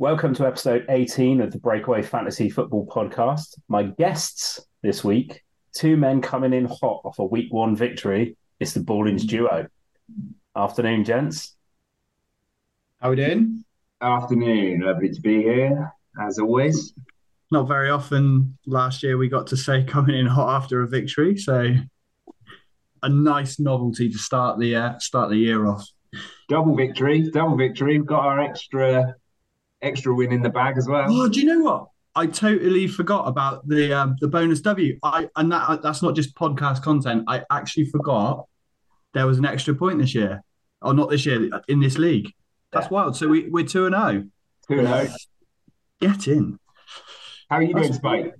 Welcome to episode 18 of the Breakaway Fantasy Football Podcast. My guests this week, two men coming in hot off a week one victory. It's the Bawlings duo. Afternoon, gents. How we doing? Afternoon. Lovely to be here, as always. Not very often last year we got to say coming in hot after a victory, so a nice novelty to start the uh, start the year off. Double victory, double victory. We've got our extra extra win in the bag as well. Oh, do you know what? I totally forgot about the um, the bonus W. I and that that's not just podcast content. I actually forgot there was an extra point this year, or not this year in this league. That's yeah. wild. So we we're two and zero. Two and zero. Get in. How are you doing, Spike?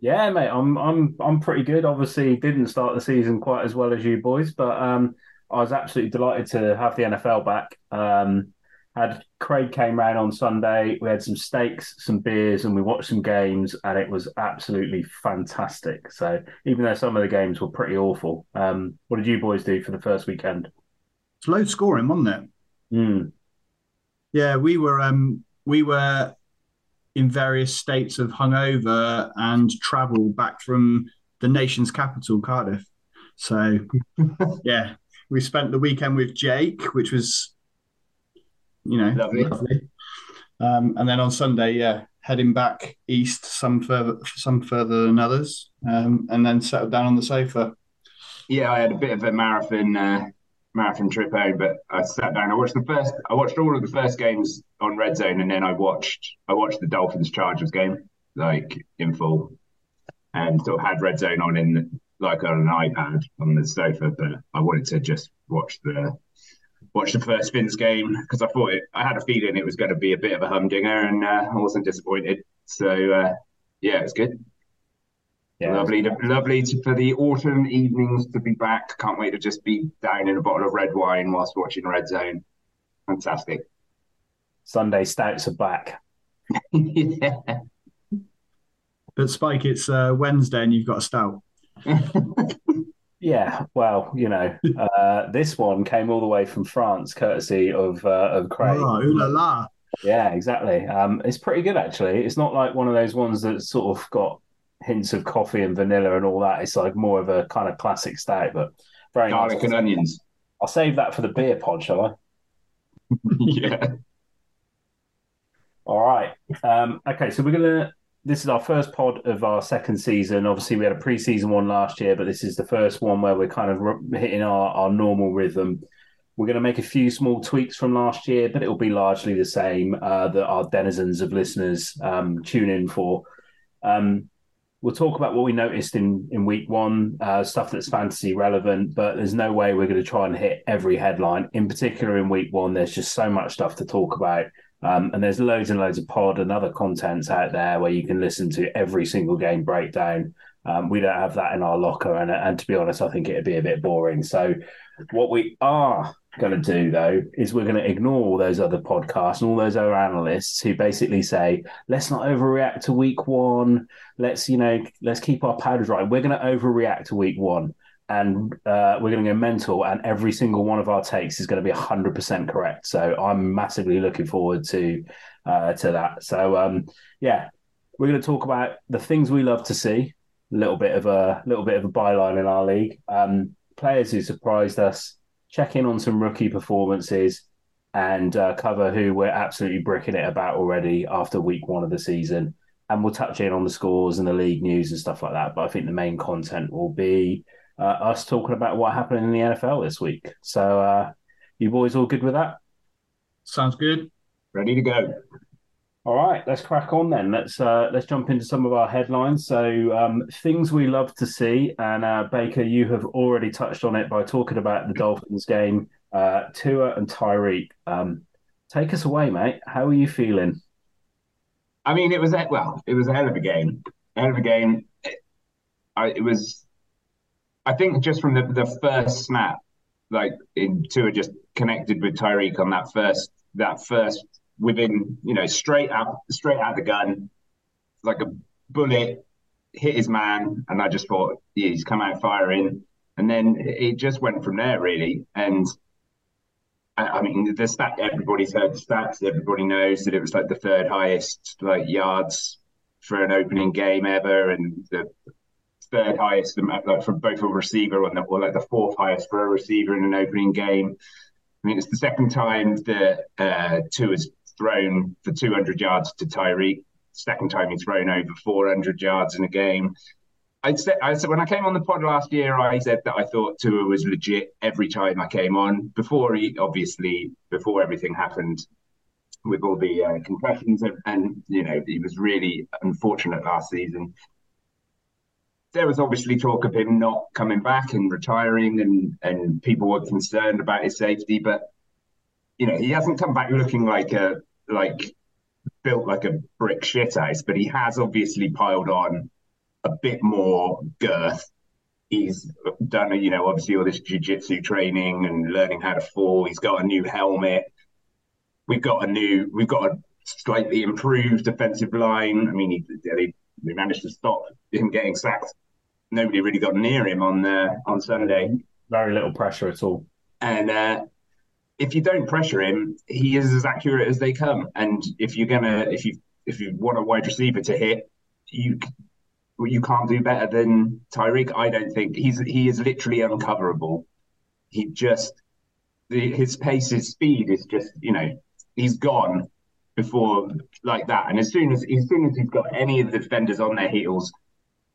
Yeah, mate, I'm I'm I'm pretty good. Obviously, didn't start the season quite as well as you boys, but um, I was absolutely delighted to have the NFL back. Um, had Craig came round on Sunday. We had some steaks, some beers, and we watched some games, and it was absolutely fantastic. So even though some of the games were pretty awful, um, what did you boys do for the first weekend? It's low scoring, wasn't it? Mm. Yeah, we were um, we were in various states of hungover and travel back from the nation's capital, Cardiff. So yeah, we spent the weekend with Jake, which was you know, lovely. lovely. Um, and then on Sunday, yeah, heading back east, some further, some further than others, um, and then settled down on the sofa. Yeah, I had a bit of a marathon uh, marathon trip home, but I sat down. I watched the first. I watched all of the first games on Red Zone, and then I watched I watched the Dolphins Chargers game like in full, and sort of had Red Zone on in like on an iPad on the sofa. But I wanted to just watch the watch the first Fins game because I thought it, I had a feeling it was going to be a bit of a humdinger, and uh, I wasn't disappointed. So uh, yeah, was good. Yeah, lovely, to, lovely to, for the autumn evenings to be back. Can't wait to just be down in a bottle of red wine whilst watching Red Zone. Fantastic. Sunday stouts are back. yeah. But Spike, it's uh, Wednesday and you've got a stout. Yeah, well, you know, uh, this one came all the way from France, courtesy of uh, of Craig. Oh, ooh la la! Yeah, exactly. Um, it's pretty good actually. It's not like one of those ones that's sort of got hints of coffee and vanilla and all that. It's like more of a kind of classic stout, but very garlic nice. and onions. I'll save that for the beer pod, shall I? yeah. All right. Um, okay, so we're gonna this is our first pod of our second season. Obviously, we had a pre-season one last year, but this is the first one where we're kind of hitting our, our normal rhythm. We're going to make a few small tweaks from last year, but it will be largely the same uh, that our denizens of listeners um, tune in for. Um, we'll talk about what we noticed in in week one, uh, stuff that's fantasy relevant, but there's no way we're going to try and hit every headline. In particular, in week one, there's just so much stuff to talk about. Um, and there's loads and loads of pod and other contents out there where you can listen to every single game breakdown. Um, we don't have that in our locker, and, and to be honest, I think it'd be a bit boring. So, what we are going to do though is we're going to ignore all those other podcasts and all those other analysts who basically say let's not overreact to week one let's you know let's keep our powder dry we're going to overreact to week one and uh, we're going to go mental, and every single one of our takes is going to be hundred percent correct. So I'm massively looking forward to uh, to that. So um, yeah, we're going to talk about the things we love to see. A little bit of a little bit of a byline in our league. Um, players who surprised us. Check in on some rookie performances and uh, cover who we're absolutely bricking it about already after week one of the season. And we'll touch in on the scores and the league news and stuff like that. But I think the main content will be uh, us talking about what happened in the NFL this week. So, uh, you boys all good with that? Sounds good. Ready to go. All right, let's crack on then. Let's uh, let's jump into some of our headlines. So, um, things we love to see, and uh, Baker, you have already touched on it by talking about the Dolphins game. Uh, Tua and Tyreek. Um, take us away, mate. How are you feeling? I mean, it was a, well, it was a hell of a game. A hell of a game. It, I, it was I think just from the, the first snap, like in Tua just connected with Tyreek on that first that first within you know straight out straight out the gun, like a bullet hit his man, and I just thought yeah, he's come out firing, and then it just went from there really, and I mean, the stat everybody's heard the stats. Everybody knows that it was like the third highest like yards for an opening game ever, and the third highest like for both a receiver and the, or like the fourth highest for a receiver in an opening game. I mean, it's the second time that uh, Tua has thrown for 200 yards to Tyreek. Second time he's thrown over 400 yards in a game. I said, I said when I came on the pod last year, I said that I thought Tua was legit every time I came on. Before he, obviously, before everything happened with all the uh, concussions, and, and you know, he was really unfortunate last season. There was obviously talk of him not coming back and retiring, and and people were concerned about his safety. But you know, he hasn't come back looking like a like built like a brick shit house, but he has obviously piled on a bit more girth. He's done, you know, obviously all this jiu-jitsu training and learning how to fall. He's got a new helmet. We've got a new, we've got a slightly improved defensive line. I mean, he, they managed to stop him getting sacked. Nobody really got near him on uh, on Sunday. Very little pressure at all. And uh, if you don't pressure him, he is as accurate as they come. And if you're gonna, if you if you want a wide receiver to hit, you you can't do better than Tyreek. I don't think he's he is literally uncoverable. He just his pace, his speed is just you know he's gone before like that. And as soon as as soon as he's got any of the defenders on their heels,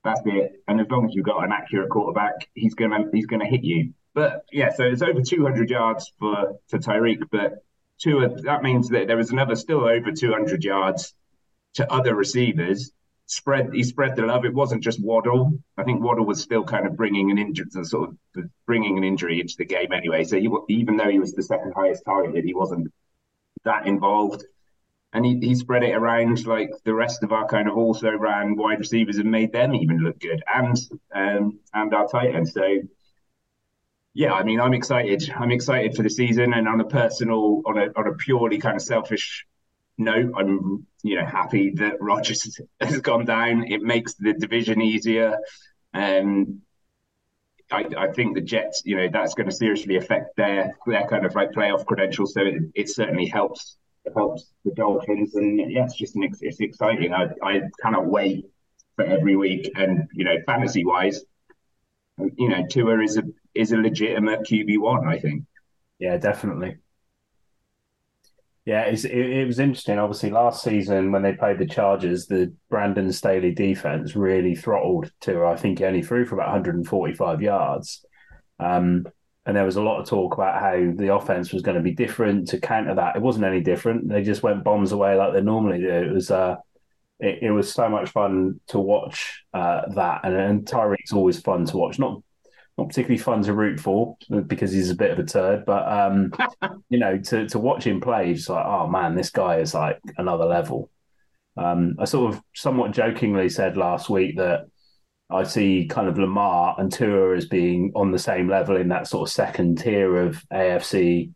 that's it. And as long as you've got an accurate quarterback, he's gonna he's gonna hit you. But yeah, so it's over 200 yards for for Tyreek, but two that means that there was another still over 200 yards to other receivers spread he spread the love. It wasn't just Waddle. I think Waddle was still kind of bringing an injury, sort of bringing an injury into the game anyway. So he, even though he was the second highest targeted, he wasn't that involved. And he, he spread it around like the rest of our kind of also ran wide receivers and made them even look good, and um, and our tight end. So yeah, I mean, I'm excited. I'm excited for the season, and on a personal, on a on a purely kind of selfish note, I'm you know happy that Rodgers has gone down. It makes the division easier. Um, I, I, think the Jets, you know, that's going to seriously affect their their kind of like playoff credentials. So it, it certainly helps helps the Dolphins, and yeah, it's just an, it's exciting. I I cannot wait for every week, and you know, fantasy wise, you know, Tua is a is a legitimate QB one. I think. Yeah, definitely. Yeah, it, it, was interesting. Obviously, last season when they played the Chargers, the Brandon Staley defense really throttled Tua. I think he only threw for about 145 yards. Um, and there was a lot of talk about how the offense was going to be different to counter that. It wasn't any different. They just went bombs away like they normally do. It was uh, it, it was so much fun to watch uh, that, and, and Tyreek's always fun to watch. Not not particularly fun to root for because he's a bit of a turd. But um, you know, to to watch him play, it's like, oh man, this guy is like another level. Um, I sort of somewhat jokingly said last week that I see kind of Lamar and Tua as being on the same level in that sort of second tier of AFC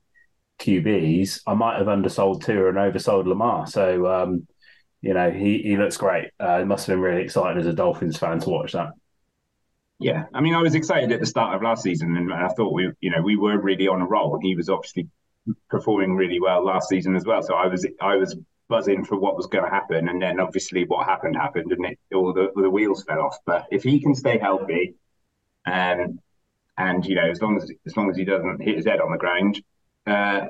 QBs. I might have undersold Tua and oversold Lamar. So um, you know, he he looks great. Uh, it must have been really exciting as a Dolphins fan to watch that. Yeah, I mean, I was excited at the start of last season, and I thought we, you know, we were really on a roll. He was obviously performing really well last season as well. So I was, I was buzzing for what was going to happen, and then obviously what happened happened, and it all the the wheels fell off. But if he can stay healthy, um, and you know, as long as as long as he doesn't hit his head on the ground, uh,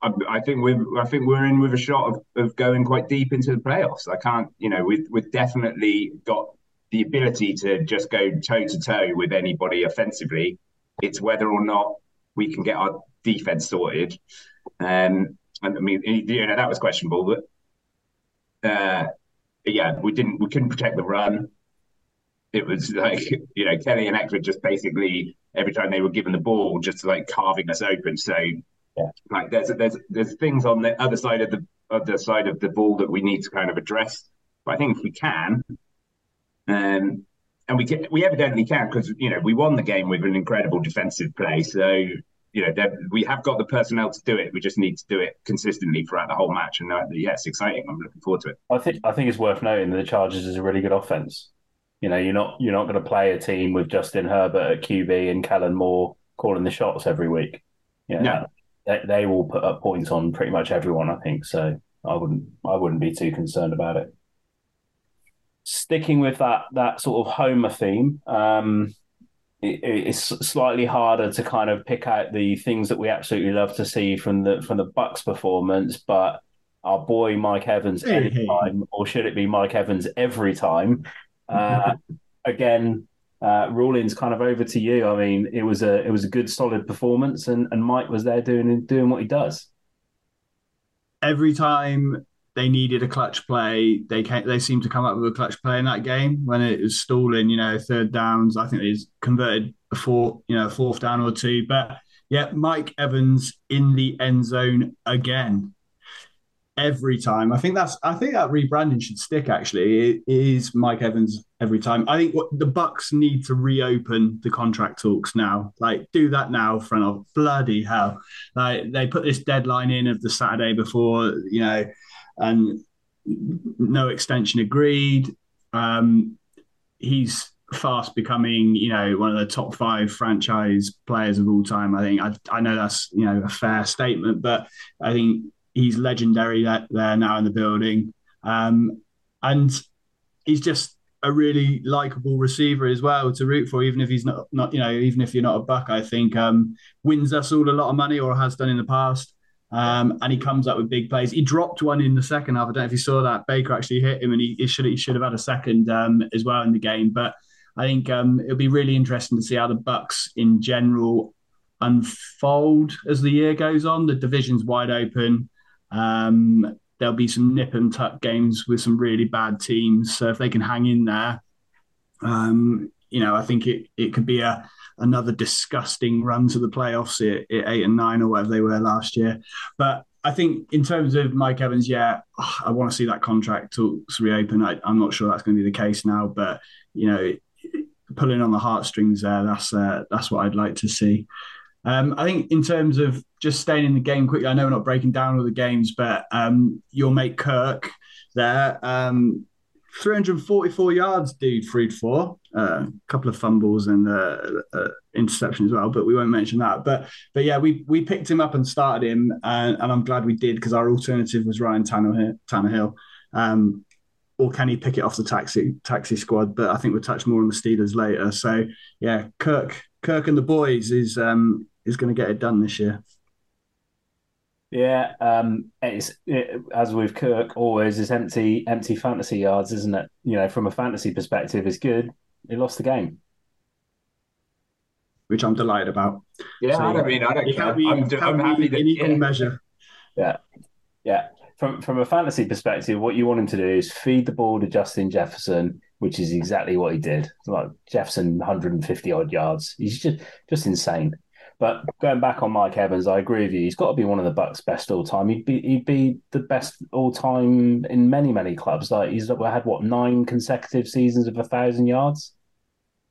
I, I, think we're I think we're in with a shot of, of going quite deep into the playoffs. I can't, you know, we've we've definitely got the ability to just go toe to toe with anybody offensively. It's whether or not we can get our defense sorted. Um, I mean, you know, that was questionable, but uh, yeah, we didn't, we couldn't protect the run. It was like, you know, Kelley and Ekeler just basically every time they were given the ball, just like carving us open. So, yeah. like, there's there's there's things on the other side of the other side of the ball that we need to kind of address. But I think if we can, um, and we can, we evidently can because you know we won the game with an incredible defensive play. So you know we have got the personnel to do it. We just need to do it consistently throughout the whole match. And uh, yeah, it's exciting. I'm looking forward to it. I think I think it's worth noting that the Chargers is a really good offense. You know, you're not you're not going to play a team with Justin Herbert at QB and Kellen Moore calling the shots every week. Yeah, no. they, they will put up points on pretty much everyone. I think so. I wouldn't I wouldn't be too concerned about it. Sticking with that that sort of Homer theme, um, it's slightly harder to kind of pick out the things that we absolutely love to see from the from the Bucks performance, but our boy Mike Evans hey, anytime, hey. or should it be Mike Evans every time? Uh, again, uh, Rawlins, kind of over to you. I mean, it was a it was a good, solid performance, and, and Mike was there doing doing what he does. Every time they needed a clutch play, they came, they seemed to come up with a clutch play in that game when it was stalling. You know, third downs. I think he's converted a four, you know, fourth down or two. But yeah, Mike Evans in the end zone again every time. I think that's I think that rebranding should stick. Actually, it is Mike Evans every time. I think what the Bucks need to reopen the contract talks now. Like do that now, front of bloody hell. Like they put this deadline in of the Saturday before, you know, and no extension agreed. Um, he's fast becoming, you know, one of the top five franchise players of all time. I think I, I know that's you know a fair statement, but I think he's legendary there, there now in the building. Um, and he's just a really likable receiver as well to root for, even if he's not, not you know, even if you're not a buck, I think um, wins us all a lot of money or has done in the past. Um, and he comes up with big plays. He dropped one in the second half. I don't know if you saw that. Baker actually hit him, and he, he should he should have had a second um, as well in the game. But I think um, it'll be really interesting to see how the Bucks in general unfold as the year goes on. The division's wide open. Um, there'll be some nip and tuck games with some really bad teams. So if they can hang in there, um, you know, I think it it could be a another disgusting run to the playoffs at, at, eight and nine or whatever they were last year. But I think in terms of Mike Evans, yeah, I want to see that contract talks reopen. I, am not sure that's going to be the case now, but you know, pulling on the heartstrings there, that's uh, that's what I'd like to see. Um, I think in terms of just staying in the game quickly, I know we're not breaking down all the games, but um, your mate Kirk there, um, 344 yards, dude, three to four. A uh, couple of fumbles and uh, uh, interception as well, but we won't mention that. But but yeah, we we picked him up and started him, and, and I'm glad we did because our alternative was Ryan Tannehill. Tannehill. Um, or can he pick it off the taxi taxi squad? But I think we'll touch more on the Steelers later. So yeah, Kirk Kirk and the boys is um, is going to get it done this year. Yeah, um, it's it, as with Kirk, always is empty, empty fantasy yards, isn't it? You know, from a fantasy perspective, it's good. He lost the game, which I'm delighted about. Yeah, so, I mean, I don't care. Be, I'm, I'm happy in equal yeah. measure. Yeah, yeah. From from a fantasy perspective, what you want him to do is feed the ball to Justin Jefferson, which is exactly what he did. Like Jefferson, 150 odd yards. He's just just insane. But going back on Mike Evans, I agree with you. He's got to be one of the Bucks' best all time. He'd be he'd be the best all time in many many clubs. Like he's had what nine consecutive seasons of a thousand yards.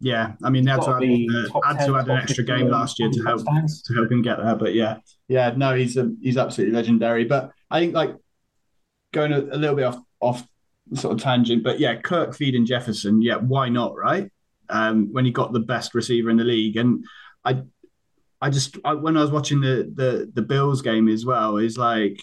Yeah, I mean they had to, add, uh, had, to add an extra game last year to help to help him get there. But yeah, yeah, no, he's a, he's absolutely legendary. But I think like going a, a little bit off off sort of tangent, but yeah, Kirk feeding Jefferson, yeah, why not, right? Um, when he got the best receiver in the league, and I I just I, when I was watching the the the Bills game as well, is like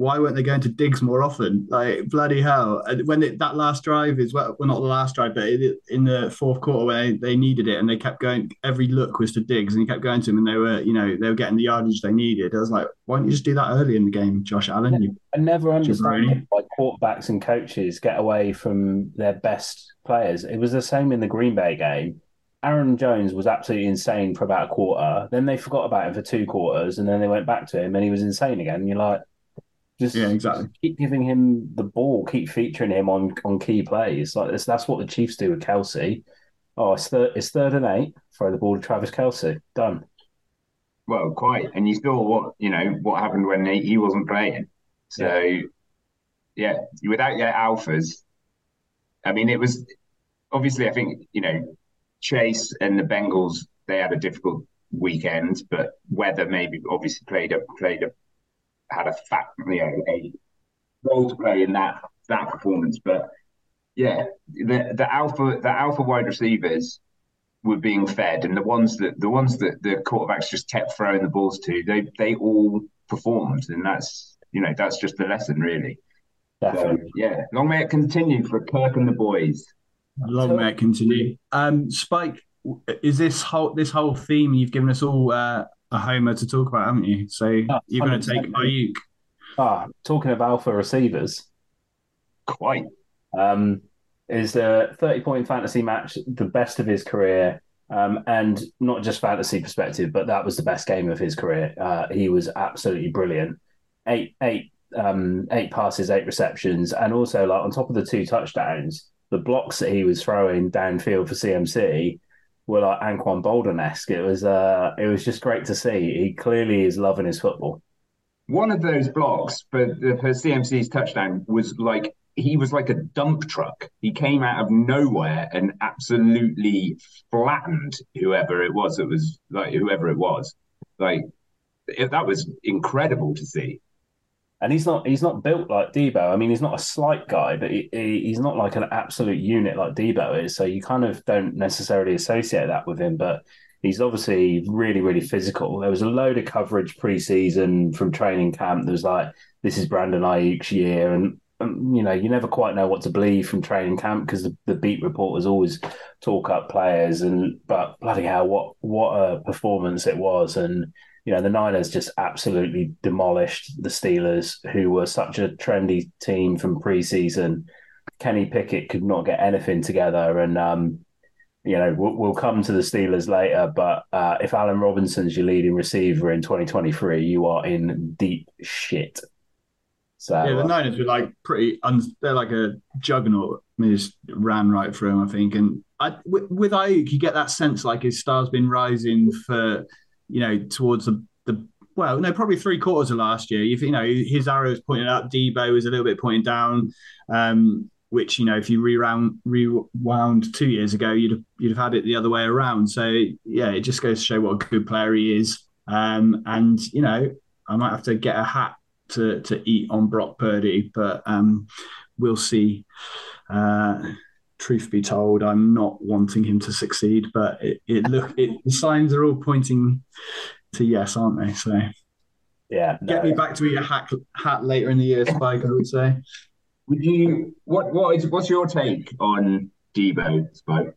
why weren't they going to Diggs more often? Like bloody hell! When it, that last drive is well, well, not the last drive, but in the fourth quarter where they, they needed it and they kept going, every look was to Diggs and he kept going to him and they were, you know, they were getting the yardage they needed. I was like, why don't you just do that early in the game, Josh Allen? You, I never understand why quarterbacks and coaches get away from their best players. It was the same in the Green Bay game Aaron Jones was absolutely insane for about a quarter. Then they forgot about him for two quarters, and then they went back to him, and he was insane again. And you're like, just yeah, exactly. Keep giving him the ball, keep featuring him on on key plays. Like this, that's what the Chiefs do with Kelce. Oh, it's third, it's third and eight. Throw the ball to Travis Kelce. Done. Well, quite. And you saw what you know what happened when he, he wasn't playing. So, yeah. yeah, without your alphas, I mean, it was obviously. I think you know Chase and the Bengals, they had a difficult weekend, but weather maybe obviously played a played a had a fat you know a role to play in that that performance. But yeah, the the alpha the alpha wide receivers were being fed, and the ones that the ones that the quarterbacks just kept throwing the balls to, they they all performed, and that's you know that's just the lesson really. So, yeah, long may it continue for Kirk and the boys. Long may it continue. Um, Spike, is this whole this whole theme you've given us all uh, a homer to talk about, haven't you? So oh, you're going to take Aiyuk. Ah, talking of alpha receivers, quite. Um, is a 30 point fantasy match the best of his career. Um, and not just fantasy perspective, but that was the best game of his career. Uh, he was absolutely brilliant. Eight, eight, um, eight passes, eight receptions, and also like on top of the two touchdowns, the blocks that he was throwing downfield for CMC were like Anquan Boldin esque. It was, uh, it was just great to see. He clearly is loving his football. One of those blocks for, for CMC's touchdown was like he was like a dump truck. He came out of nowhere and absolutely flattened whoever it was. It was like whoever it was. Like it, that was incredible to see. And he's not he's not built like Deebo. I mean, he's not a slight guy, but he, he's not like an absolute unit like Deebo is. So you kind of don't necessarily associate that with him. But he's obviously really, really physical. There was a load of coverage preseason from training camp. There was like, this is Brandon Aiyuk's year, and um, you know, you never quite know what to believe from training camp because the, the, beat reporters always talk up players. And but bloody hell, what what a performance it was! And you know, the Niners just absolutely demolished the Steelers, who were such a trendy team from preseason. Kenny Pickett could not get anything together, and um, you know, we'll, we'll, come to the Steelers later. But uh, if Allen Robinson's your leading receiver in 2023, you are in deep shit. So yeah, the uh, Niners were like pretty. Un- they're like a juggernaut. I mean, just ran right through him, I think. And I, with, with Aiyuk, you get that sense like his star's been rising for, you know, towards the, the well, no, probably three quarters of last year. You, you know, his arrow is pointing up. Deebo was a little bit pointing down. Um, which you know, if you rewound rewound two years ago, you'd have, you'd have had it the other way around. So yeah, it just goes to show what a good player he is. Um, and you know, I might have to get a hat to to eat on Brock Purdy, but um, we'll see. Uh, truth be told, I'm not wanting him to succeed, but it, it look it, the signs are all pointing to yes, aren't they? So yeah, no. get me back to eat a hat hat later in the year, Spike. I would say. Would you what what is what's your take on Deebo, Spike?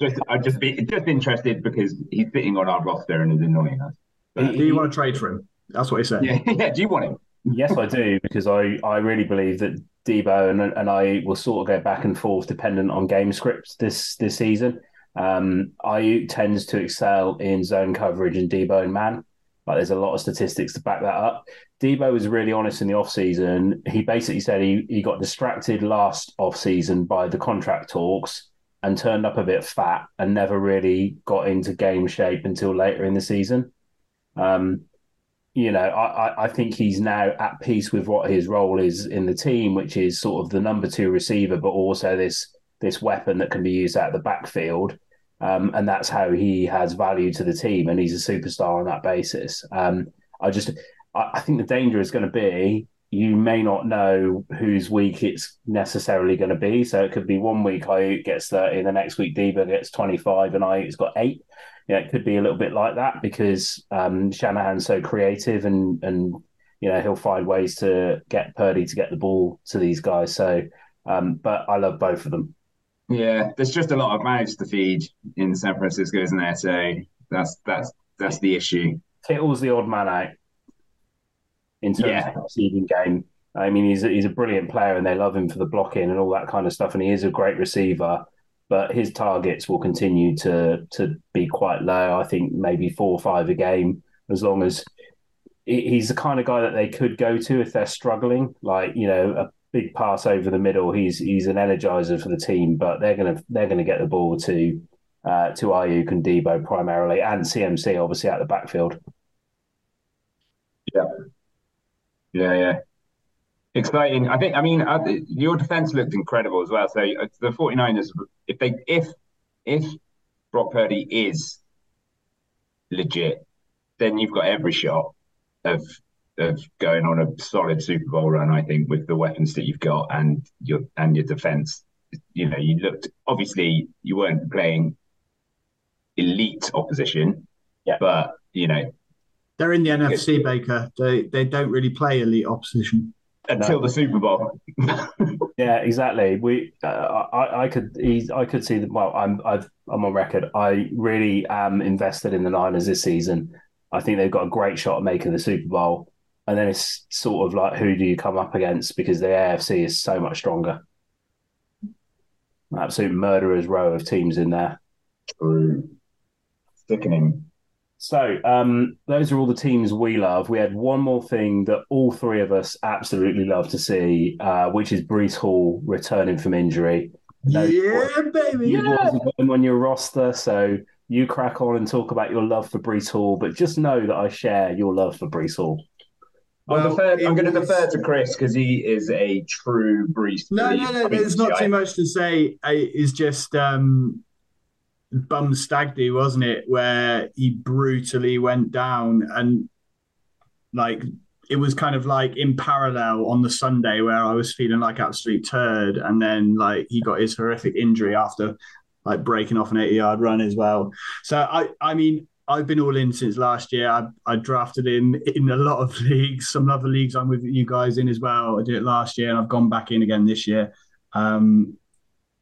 Just I'd just be just interested because he's sitting on our roster and is annoying us. But, Do you want to trade for him? That's what he said. Yeah, yeah. Do you want him? Yes, I do because I, I really believe that Deebo and and I will sort of go back and forth dependent on game scripts this this season. Um, Aiyuk tends to excel in zone coverage and Deebo and man. Like there's a lot of statistics to back that up. Deebo was really honest in the offseason. He basically said he, he got distracted last offseason by the contract talks and turned up a bit fat and never really got into game shape until later in the season. Um, you know, I, I think he's now at peace with what his role is in the team, which is sort of the number two receiver, but also this this weapon that can be used out of the backfield. Um, and that's how he has value to the team, and he's a superstar on that basis. Um, I just, I, I think the danger is going to be you may not know whose week it's necessarily going to be. So it could be one week I gets 30, the next week Deebo gets 25, and I has got eight yeah, it could be a little bit like that because um, Shanahan's so creative and and you know he'll find ways to get Purdy to get the ball to these guys. So, um, but I love both of them. Yeah, there's just a lot of mouths to feed in San Francisco, isn't there? So that's that's that's the issue. Kittle's the odd man out in terms yeah. of receiving game. I mean, he's a, he's a brilliant player, and they love him for the blocking and all that kind of stuff. And he is a great receiver but his targets will continue to to be quite low. I think maybe four or five a game, as long as he's the kind of guy that they could go to if they're struggling. Like you know, a big pass over the middle. He's he's an energizer for the team, but they're gonna they're gonna get the ball to uh, to Aiyuk and Deebo primarily, and CMC obviously out the backfield. Yeah, yeah, yeah exciting. I think. I mean, uh, your defense looked incredible as well. So uh, the 49ers, if they if if Brock Purdy is legit, then you've got every shot of of going on a solid Super Bowl run. I think with the weapons that you've got and your and your defense. You know, you looked obviously you weren't playing elite opposition. Yeah. But you know, They're in the NFC, Baker. They they don't really play elite opposition. Until the Super Bowl. Yeah, exactly. We, uh, I, I could, I could see that. Well, I'm, I've, I'm on record. I really am invested in the Niners this season. I think they've got a great shot at making the Super Bowl, and then it's sort of like who do you come up against because the AFC is so much stronger. Absolute murderer's row of teams in there. True. Sickening. So, um, those are all the teams we love. We had one more thing that all three of us absolutely love to see, uh, which is Breece Hall returning from injury. No, yeah, baby. You boys have got him on your roster, so you crack on and talk about your love for Breece Hall. But just know that I share your love for Breece Hall. I'll Well, defer, it I'm going to defer to Chris because he is a true Breece. No, no, no. There's not too much to say. It's just um, bum stag do, wasn't it? Where he brutally went down and like it was kind of like in parallel on the Sunday where I was feeling like absolute turd, and then like he got his horrific injury after like breaking off an 80 yard run as well. So I, I mean. I've been all in since last year. I, I drafted him in a lot of leagues. Some other leagues I'm with you guys in as well. I did it last year, and I've gone back in again this year. Um,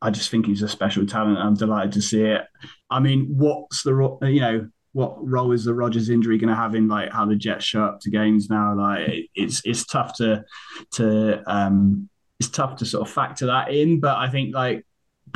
I just think he's a special talent. I'm delighted to see it. I mean, what's the you know what role is the Rodgers injury going to have in like how the Jets show up to games now? Like it's it's tough to to um it's tough to sort of factor that in. But I think like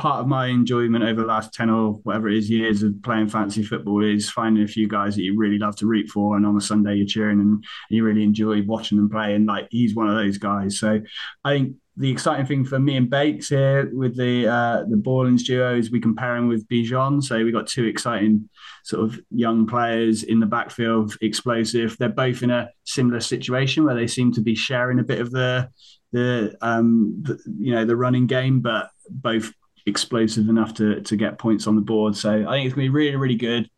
part of my enjoyment over the last 10 or whatever it is years of playing fantasy football is finding a few guys that you really love to root for and on a sunday you're cheering and you really enjoy watching them play and like he's one of those guys so i think the exciting thing for me and Bakes here with the uh, the Ballins duo is we compare him with Bijan. So we got two exciting sort of young players in the backfield, explosive. They're both in a similar situation where they seem to be sharing a bit of the the um the, you know the running game, but both explosive enough to to get points on the board. So I think it's gonna be really really good.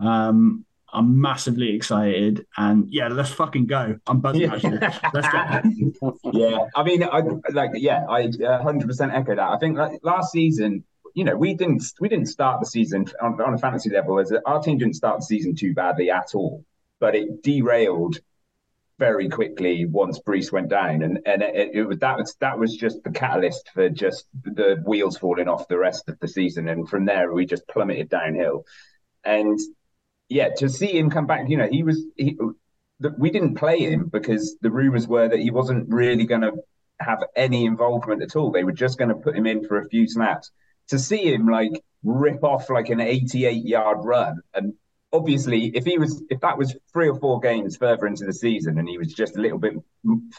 Um, I'm massively excited, and yeah, let's fucking go. I'm buzzing actually. Let's go. yeah, I mean, I like, yeah, I 100% echo that. I think like, last season, you know, we didn't we didn't start the season on, on a fantasy level as our team didn't start the season too badly at all, but it derailed very quickly once Breece went down, and and it, it was that was that was just the catalyst for just the wheels falling off the rest of the season, and from there we just plummeted downhill, and yeah, to see him come back, you know, he was he, we didn't play him because the rumors were that he wasn't really going to have any involvement at all. They were just going to put him in for a few snaps. To see him like rip off like an 88 yard run, and obviously, if he was, if that was three or four games further into the season and he was just a little bit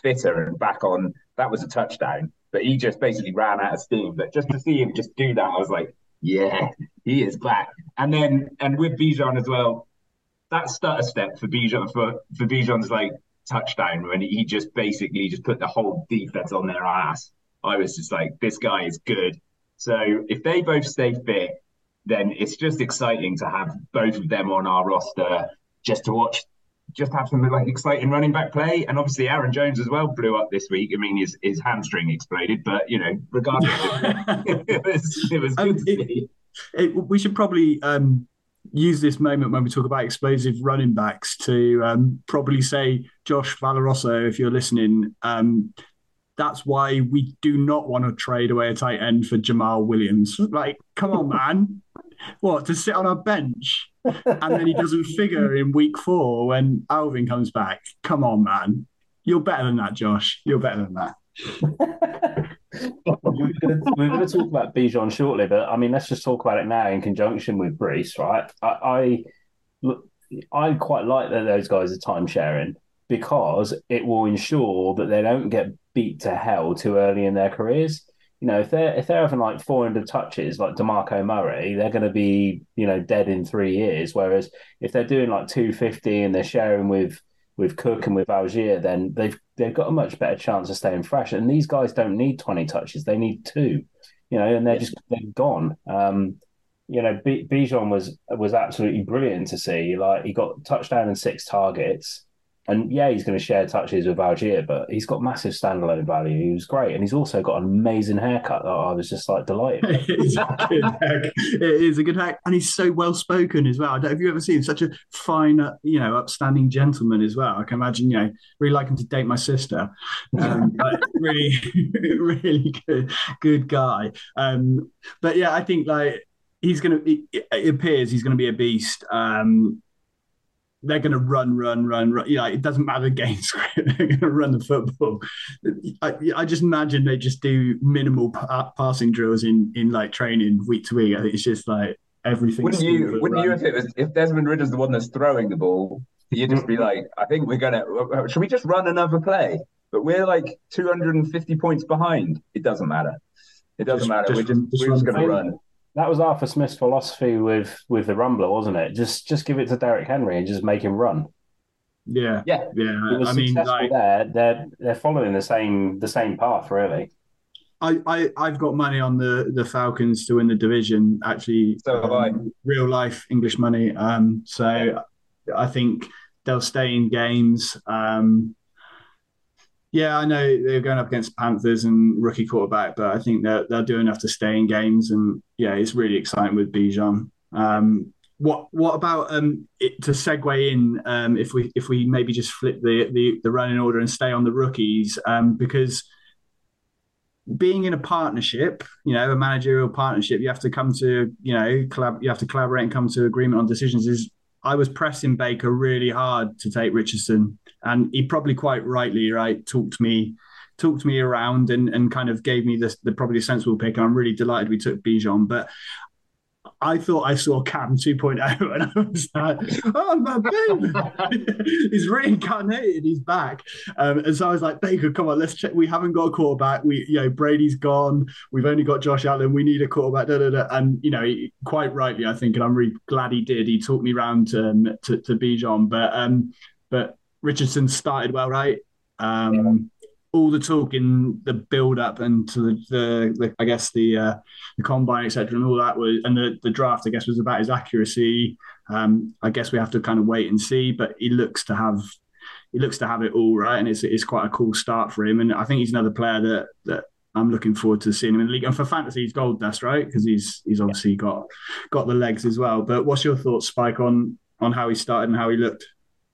fitter and back on, that was a touchdown. But he just basically ran out of steam. But just to see him just do that, I was like, yeah, he is back. And then, and with Bijan as well, that stutter step for Bijan for for Bijan's like touchdown when he just basically just put the whole defense on their ass. I was just like, this guy is good. So if they both stay fit, then it's just exciting to have both of them on our roster just to watch, just have some like exciting running back play. And obviously Aaron Jones as well blew up this week. I mean, his his hamstring exploded, but you know, regardless, it was it was good Um, to it- see. it, we should probably um, use this moment when we talk about explosive running backs to um, probably say, Josh Valoroso, if you're listening, um, that's why we do not want to trade away a tight end for Jamaal Williams. Like, come on, man. What, to sit on our bench and then he doesn't figure in week four when Alvin comes back? Come on, man. You're better than that, Josh. You're better than that. we're going to we're going to talk about Bijan shortly, but I mean, let's just talk about it now in conjunction with Breece, right? I, I I quite like that those guys are time sharing because it will ensure that they don't get beat to hell too early in their careers. You know, if they're if they're having like 400 touches like Demarco Murray, they're going to be you know dead in three years. Whereas if they're doing like 250 and they're sharing with with Cook and with Allgeier, then they've they've got a much better chance of staying fresh. And these guys don't need 20 touches; they need two. You know, and they're just they're gone. Um, you know, B- Bijan was was absolutely brilliant to see. Like he got touchdown and six targets. And yeah, he's going to share touches with Allgeier, but he's got massive standalone value. He was great, and he's also got an amazing haircut that I was just like delighted. it is a good hack. It is a good hack, and he's so well spoken as well. I don't, have you ever seen such a fine, you know, upstanding gentleman as well? I can imagine, you know, really like him to date my sister. Um, really, really good, good guy. Um, but yeah, I think like he's going to. It, it appears he's going to be a beast. Um, they're going to run, run, run, run. You know, it doesn't matter the game script. they're going to run the football. I, I, just imagine they just do minimal pa- passing drills in in like training week to week. I think it's just like everything. Wouldn't you? Wouldn't run. you if it was if Desmond Ridder's the one that's throwing the ball? You'd just be mm-hmm. like, I think we're gonna. Should we just run another play? But we're like 250 points behind. It doesn't matter. It doesn't just, matter. Just, we're just, just we're just going to run that was Arthur Smith's philosophy with with the Rumbler, wasn't it? Just just give it to Derrick Henry and just make him run. Yeah, yeah, yeah. I mean, like, there, they're they're following the same the same path, really. I, I I've got money on the the Falcons to win the division. Actually, so have um, I. Real life English money. Um, so I think they'll stay in games. Um, yeah, I know they're going up against Panthers and rookie quarterback, but I think they'll, they'll do enough to stay in games. And yeah, it's really exciting with Bijan. Um, what what about um, it, to segue in? Um, if we if we maybe just flip the, the the running order and stay on the rookies, um, because being in a partnership, you know, a managerial partnership, you have to come to you know collab, you have to collaborate and come to agreement on decisions. Is I was pressing Baker really hard to take Richardson and he probably quite rightly right talked me talked me around and, and kind of gave me the, probably sensible pick. And I'm really delighted we took Bijan. But I thought I saw Cam 2.0 and I was like, oh, my baby. he's reincarnated. He's back. Um, and so I was like, Baker, come on, let's check. We haven't got a quarterback. We, you know, Brady's gone. We've only got Josh Allen. We need a quarterback. Da, da, da. And, you know, quite rightly, I think, and I'm really glad he did. He talked me round um, to, to Bijan. But, um, but Richardson started well, right? Um, yeah. All the talk in the build up and to the, the, the I guess the uh, the combine etc. and all that was and the, the draft I guess was about his accuracy. Um, I guess we have to kind of wait and see, but he looks to have he looks to have it all right, and it's it's quite a cool start for him. And I think he's another player that that I'm looking forward to seeing him in the league. And for fantasy, he's gold dust, right? Because he's he's obviously got got the legs as well. But what's your thoughts, Spike, on on how he started and how he looked?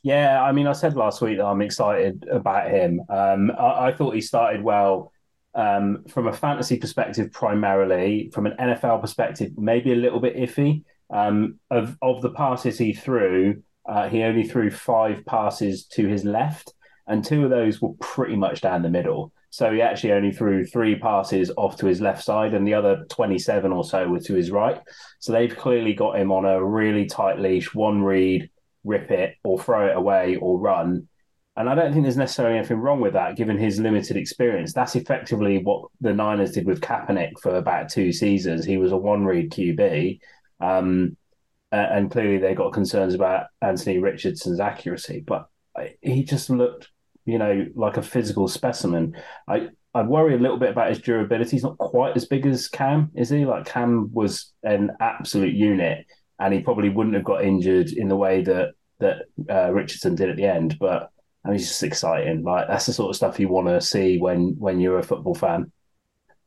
Yeah, I mean, I said last week that I'm excited about him. Um, I, I, thought he started well um, from a fantasy perspective, primarily. From an NFL perspective, maybe a little bit iffy. Um, of of the passes he threw, uh, he only threw five passes to his left, and two of those were pretty much down the middle. So he actually only threw three passes off to his left side, and the other 27 or so were to his right. So they've clearly got him on a really tight leash, one read rip it or throw it away or run. And I don't think there's necessarily anything wrong with that, given his limited experience. That's effectively what the Niners did with Kaepernick for about two seasons. He was a one read QB. Um, and clearly they got concerns about Anthony Richardson's accuracy, but he just looked, you know, like a physical specimen. I, I worry a little bit about his durability. He's not quite as big as Cam, is he? Like Cam was an absolute unit and he probably wouldn't have got injured in the way that that uh, Richardson did at the end. But I mean, it's just exciting. Like that's the sort of stuff you want to see when when you're a football fan.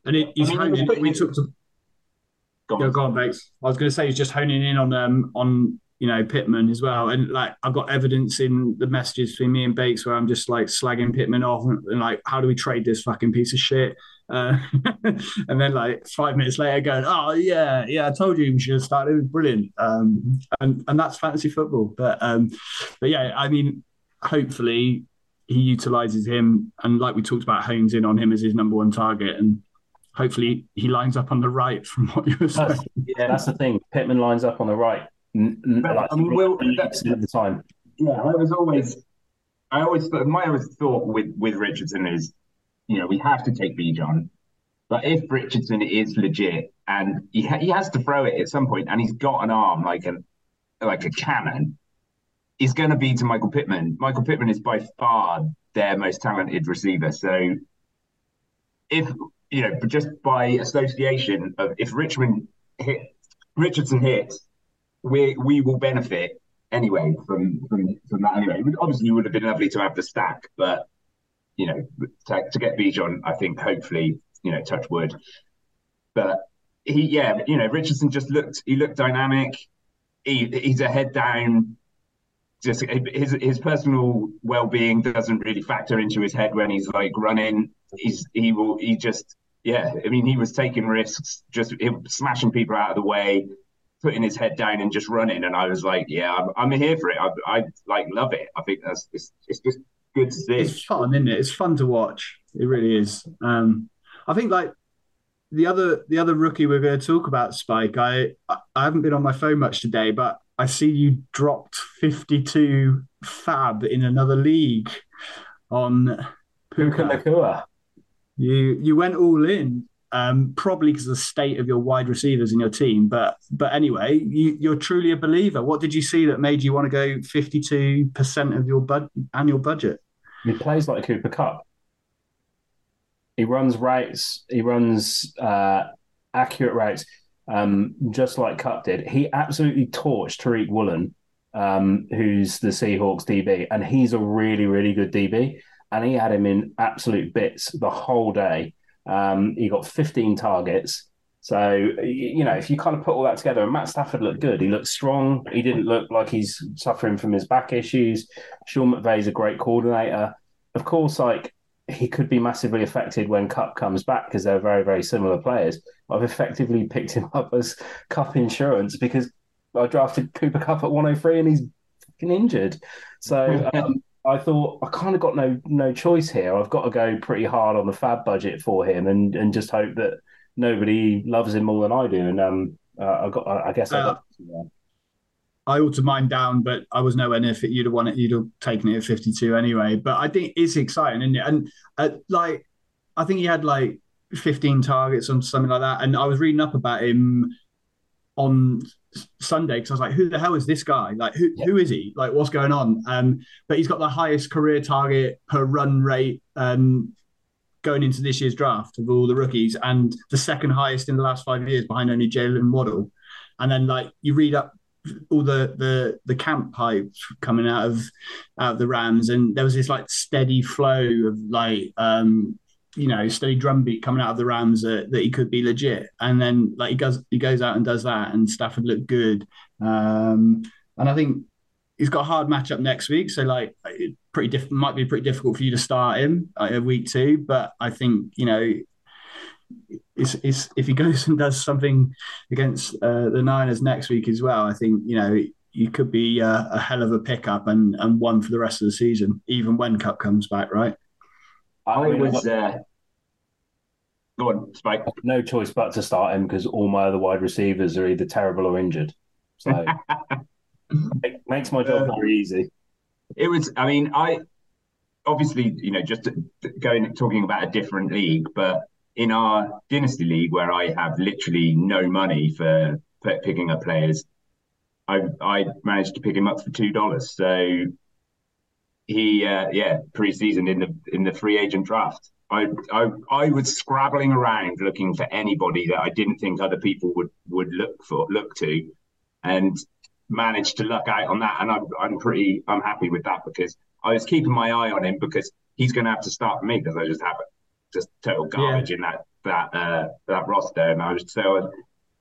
And it, he's I mean, honing. We took to. Go on, go on Bakes. I was going to say he's just honing in on um on you know Pittman as well, and like I've got evidence in the messages between me and Bakes where I'm just like slagging Pittman off and, and like, how do we trade this fucking piece of shit? Uh, and then like five minutes later, going, "Oh yeah, yeah, I told you we should have started. It was brilliant." Um, and and that's fantasy football. But um, but yeah, I mean, hopefully he utilizes him, and like we talked about, hones in on him as his number one target, and hopefully he lines up on the right. From what you were saying, that's, yeah, that's the thing. Pittman lines up on the right. like, I mean, will, that's at the time. Yeah, I was always, I always, my always thought with with Richardson is you know, we have to take Bijan. But if Richardson is legit and he, ha- he has to throw it at some point, and he's got an arm like a like a cannon, he's going to be to Michael Pittman. Michael Pittman is by far their most talented receiver. So if you know, just by association of if Richmond hit Richardson hits, we we will benefit anyway from from from that anyway. Obviously, it would have been lovely to have the stack, but you know, to, to get Bijan, I think hopefully, you know, touch wood. But he, yeah, you know, Richardson just looked he looked dynamic. He, he's a head down. Just his his personal well being doesn't really factor into his head when he's like running. He's he will he just yeah. I mean, he was taking risks, just smashing people out of the way, putting his head down and just running. And I was like, yeah, I'm, I'm here for it. I, I like love it. I think that's it's, it's just good to see. It's fun, isn't it? It's fun to watch. It really is. Um, I think like the other the other rookie we're going to talk about, Spike. I I haven't been on my phone much today, but I see you dropped 52 fab in another league on Puka Nacua. You you went all in um, probably because of the state of your wide receivers in your team. But but anyway, you, are truly a believer. What did you see that made you want to go 52% of your bud- annual budget? He plays like a Cooper Kupp. He runs routes. He runs uh, accurate routes, um, just like Kupp did. He absolutely torched Tariq Woolen, um, who's the Seahawks DB, and he's a really, really good DB. And he had him in absolute bits the whole day. Um, he got 15 targets. So, you know, if you kind of put all that together, and Matt Stafford looked good. He looked strong. He didn't look like he's suffering from his back issues. Sean McVay's a great coordinator. Of course, like he could be massively affected when Kupp comes back because they're very, very similar players. I've effectively picked him up as Kupp insurance because I drafted Cooper Kupp at 103 and he's injured. So um, I thought I kind of got no no choice here. I've got to go pretty hard on the fab budget for him and and just hope that nobody loves him more than I do. And um, uh, I got I guess I got. Uh, I altered mine down, but I was nowhere near fit. You'd have won it. You'd have taken it at 52 anyway. But I think it's exciting, isn't it? And uh, like, I think he had like 15 targets or something like that. And I was reading up about him on Sunday because I was like, who the hell is this guy? Like, who yeah. who is he? Like, what's going on? Um, but he's got the highest career target per run rate um, going into this year's draft of all the rookies, and the second highest in the last five years, behind only Jaylen Waddle. And then like you read up all the the the camp hype coming out of out of the Rams, and there was this like steady flow of like um, you know steady drumbeat coming out of the Rams that, that he could be legit. And then like he goes he goes out and does that, and Stafford looked good. Um, and I think he's got a hard matchup next week, so like pretty diff- might be pretty difficult for you to start him like, week two. But I think you know. It's, it's, if he goes and does something against uh, the Niners next week as well, I think you know you could be a, a hell of a pickup and and one for the rest of the season, even when Kupp comes back, right? I was. Uh, go on, Spike. No choice but to start him because all my other wide receivers are either terrible or injured. So it makes my job uh, very easy. It was. I mean, I obviously, you know, just going talking about a different league, but in our dynasty league where I have literally no money for picking up players, I I managed to pick him up for two dollars. So he uh, yeah preseason in the in the free agent draft. I, I I was scrabbling around looking for anybody that I didn't think other people would would look for look to, and managed to luck out on that. And I'm I'm pretty I'm happy with that because I was keeping my eye on him because he's going to have to start for me because I just have just total garbage yeah. in that that uh, that roster, and I was so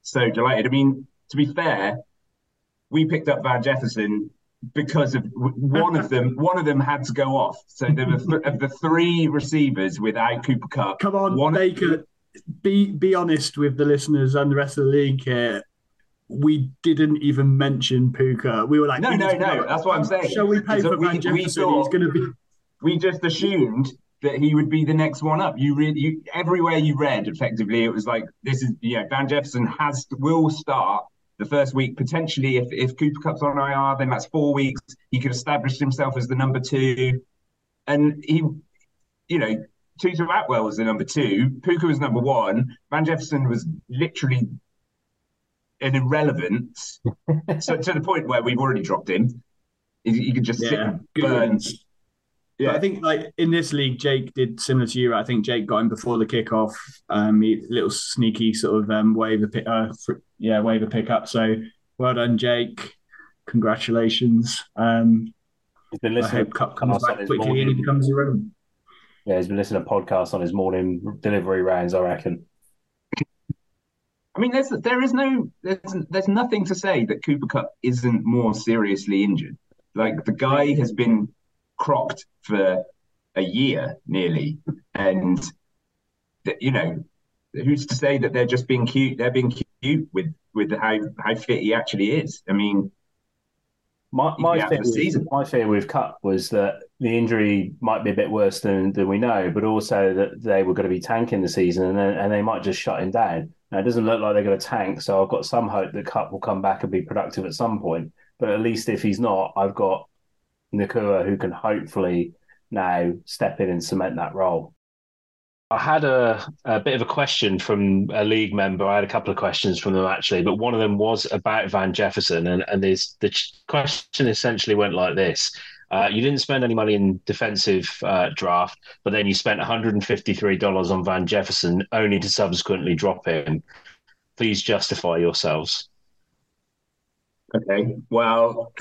so delighted. I mean, to be fair, we picked up Van Jefferson because of one of them. One of them had to go off. So there were th- of the three receivers without Cooper Kupp. Come on, one Baker. Be be honest with the listeners and the rest of the league here. We didn't even mention Puka. We were like, no, no, no. That's what I'm saying. Shall we pay for we, Van Jefferson? He's going to be. We just assumed that he would be the next one up. You read you everywhere you read, effectively, it was like this is yeah, Van Jefferson has will start the first week potentially if, if Cooper Kupp's on IR, then that's four weeks. He could establish himself as the number two. And he, you know, Tutu Atwell was the number two, Puka was number one, Van Jefferson was literally an irrelevance. so to the point where we've already dropped him. You could just yeah, sit and burn yeah, but I think like in this league, Jake did similar to you. I think Jake got him before the kickoff. Um, he, little sneaky sort of um, waiver pick, uh, for, yeah, waiver pickup. So well done, Jake. congratulations. Um, He's been I listening. hope Kupp to comes podcasts on back his quickly and he morning- becomes irrelevant. Yeah, he's been listening to podcasts on his morning delivery rounds. I reckon. I mean, there's there is no there's there's nothing to say that Cooper Kupp isn't more seriously injured. Like the guy has been crocked for a year nearly, and you know, who's to say that they're just being cute? They're being cute with with how how fit he actually is. I mean, My my fear, with, season. my fear with Kupp was that the injury might be a bit worse than, than we know, but also that they were going to be tanking the season and then, and they might just shut him down. Now it doesn't look like they're going to tank, so I've got some hope that Kupp will come back and be productive at some point. But at least if he's not, I've got Nacua who can hopefully now step in and cement that role. I had a, a bit of a question from a league member. I had a couple of questions from them actually, but one of them was about Van Jefferson, and and his, the question essentially went like this: uh, You didn't spend any money in defensive uh, draft, but then you spent one hundred and fifty three dollars on Van Jefferson, only to subsequently drop him. Please justify yourselves. Okay. Well,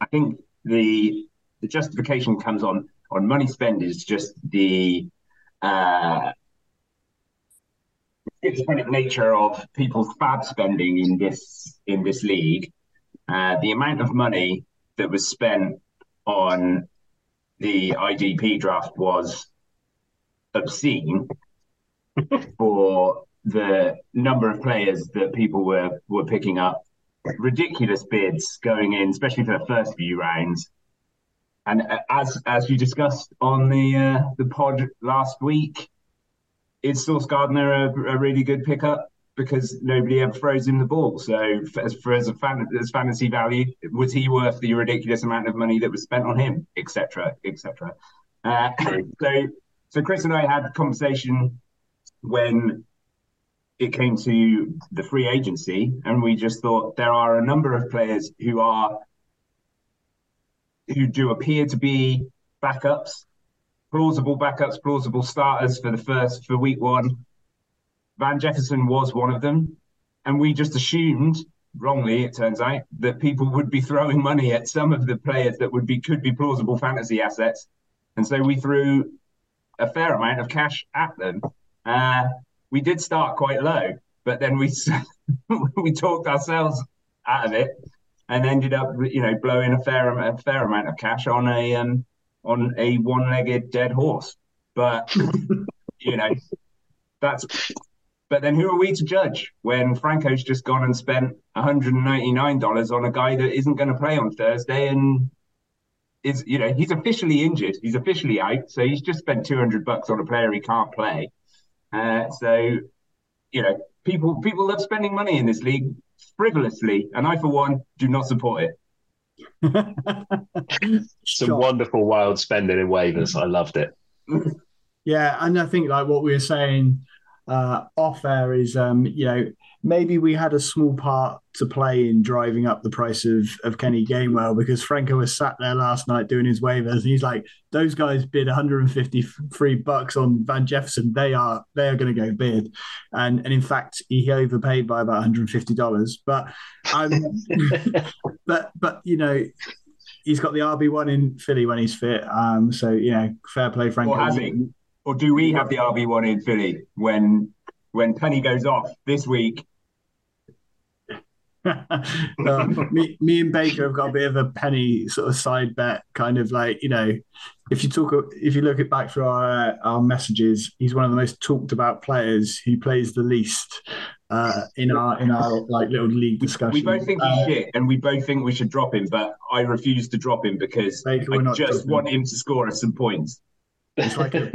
I think the the justification comes on on money spend is just the uh, schizophrenic nature of people's fab spending in this in this league. Uh, the amount of money that was spent on the IDP draft was obscene for the number of players that people were were picking up ridiculous bids going in, especially for the first few rounds. And uh, as as you discussed on the uh, the pod last week, is Sauce Gardner a, a really good pickup because nobody ever throws him the ball. So for, as for as a fan as fantasy value, was he worth the ridiculous amount of money that was spent on him, etc., etc. Uh, so so Chris and I had a conversation when it came to the free agency, and we just thought there are a number of players who are who do appear to be backups, plausible backups, plausible starters for the first for week one. Van Jefferson was one of them, and we just assumed wrongly, it turns out, that people would be throwing money at some of the players that would be could be plausible fantasy assets, and so we threw a fair amount of cash at them. Uh, we did start quite low, but then we we talked ourselves out of it and ended up, you know, blowing a fair a fair amount of cash on a um on a one-legged dead horse. But you know, that's. But then who are we to judge when Franco's just gone and spent $199 on a guy that isn't going to play on Thursday and is you know he's officially injured, he's officially out, so he's just spent 200 bucks on a player he can't play. Uh, so, you know, people people love spending money in this league frivolously, and I, for one, do not support it. Some Sure. wonderful wild spending in waivers. I loved it. Yeah, and I think like what we were saying uh, off air is, um, you know, maybe we had a small part to play in driving up the price of, of Kenny Gainwell because Franco was sat there last night doing his waivers and he's like, those guys bid 153 bucks on Van Jefferson. They are they are going to go bid, and and in fact he overpaid by about 150 dollars. But um, but but you know. He's got the RB one in Philly when he's fit, um, so you know, fair play, Franco. Or he? Or do we have the RB one in Philly when when Penny goes off this week? Uh, me, me and Baker have got a bit of a penny sort of side bet, kind of like you know, if you talk, if you look at back through our uh, our messages, he's one of the most talked about players. who plays the least uh, in our in our like little league discussion. We both think he's Uh, shit, and we both think we should drop him, but I refuse to drop him because Baker, I just want him to score us some points. It's like a,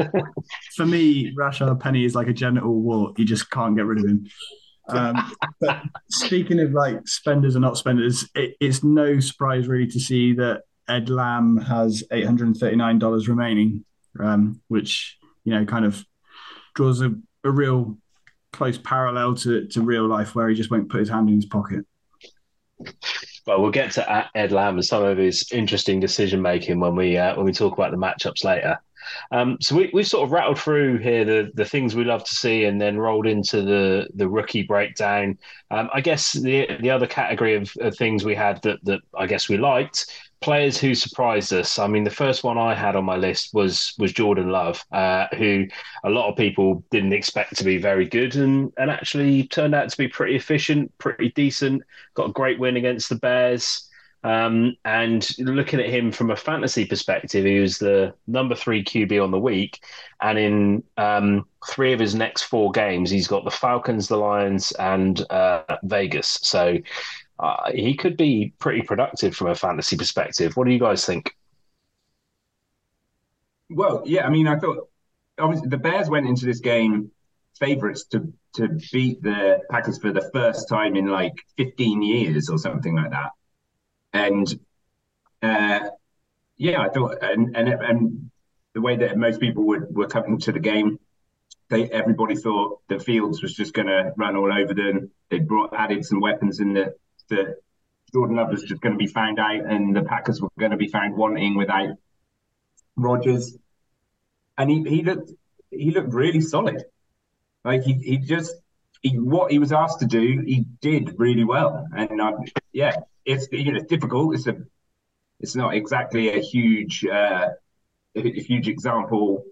for me, Rashaad Penny is like a genital wart. You just can't get rid of him. Um, but speaking of like spenders and not spenders, it, it's no surprise really to see that Ed Lamb has eight hundred and thirty nine dollars remaining, um, which you know kind of draws a, a real close parallel to, to real life where he just won't put his hand in his pocket. Well, we'll get to Ed Lamb and some of his interesting decision making when we uh, when we talk about the matchups later. Um, so we, we've sort of rattled through here the, the things we love to see and then rolled into the, the rookie breakdown. Um, I guess the the other category of, of things we had that, that I guess we liked players who surprised us. I mean, the first one I had on my list was was Jordan Love, uh, who a lot of people didn't expect to be very good, and and actually turned out to be pretty efficient, pretty decent. Got a great win against the Bears. Um, and looking at him from a fantasy perspective, he was the number three QB on the week. And in um, three of his next four games, he's got the Falcons, the Lions, and uh, Vegas. So uh, he could be pretty productive from a fantasy perspective. What do you guys think? Well, yeah, I mean, I thought obviously the Bears went into this game favorites to to beat the Packers for the first time in like 15 years or something like that. And uh, yeah, I thought, and and and the way that most people were were coming to the game, they everybody thought that Fields was just going to run all over them. They brought added some weapons in the that Jordan Love was just going to be found out, and the Packers were going to be found wanting without Rodgers. And he, he looked he looked really solid. Like he, he just he, what he was asked to do, he did really well. And um, yeah, it's you know it's difficult. It's a it's not exactly a huge uh, a, a huge example.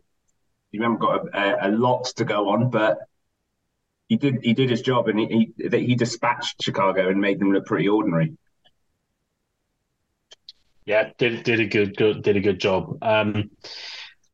You haven't got a, a, lot to go on, but he did he did his job and he he, he dispatched Chicago and made them look pretty ordinary. Yeah, did did a good, good did a good job. Um,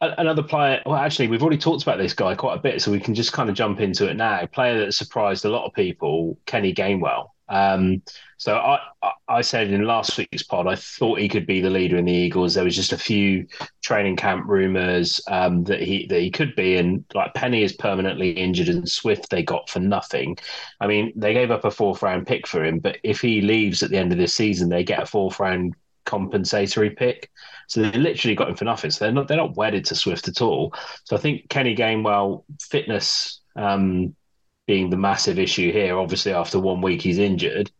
another player. Well, actually, we've already talked about this guy quite a bit, so we can just kind of jump into it now. Player that surprised a lot of people, Kenny Gainwell. Um, so I, I said in last week's pod, I thought he could be the leader in the Eagles. There was just a few training camp rumors um, that he that he could be, and like Penny is permanently injured, and Swift they got for nothing. I mean, they gave up a fourth round pick for him, but if he leaves at the end of this season, they get a fourth round compensatory pick. So they literally got him for nothing. So they're not they're not wedded to Swift at all. So I think Kenny Gainwell fitness um, being the massive issue here. Obviously, after one week he's injured,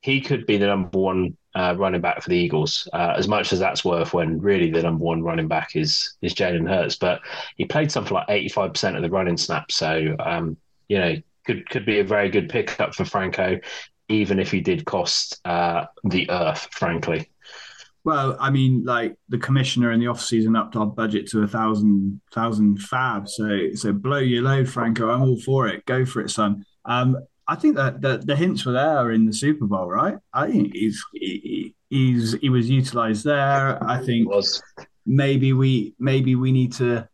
he could be the number one uh, running back for the Eagles. Uh, as much as that's worth, when really the number one running back is is Jalen Hurts, but he played something like eighty five percent of the running snaps. So um, you know, could could be a very good pickup for Franco, even if he did cost uh, the earth, frankly. Well, I mean, like the commissioner in the off season upped our budget to a thousand thousand fab. So so blow your load, Franco. I'm all for it. Go for it, son. Um, I think that the, the hints were there in the Super Bowl, right? I think he's he, he's he was utilized there. I think maybe we maybe we need to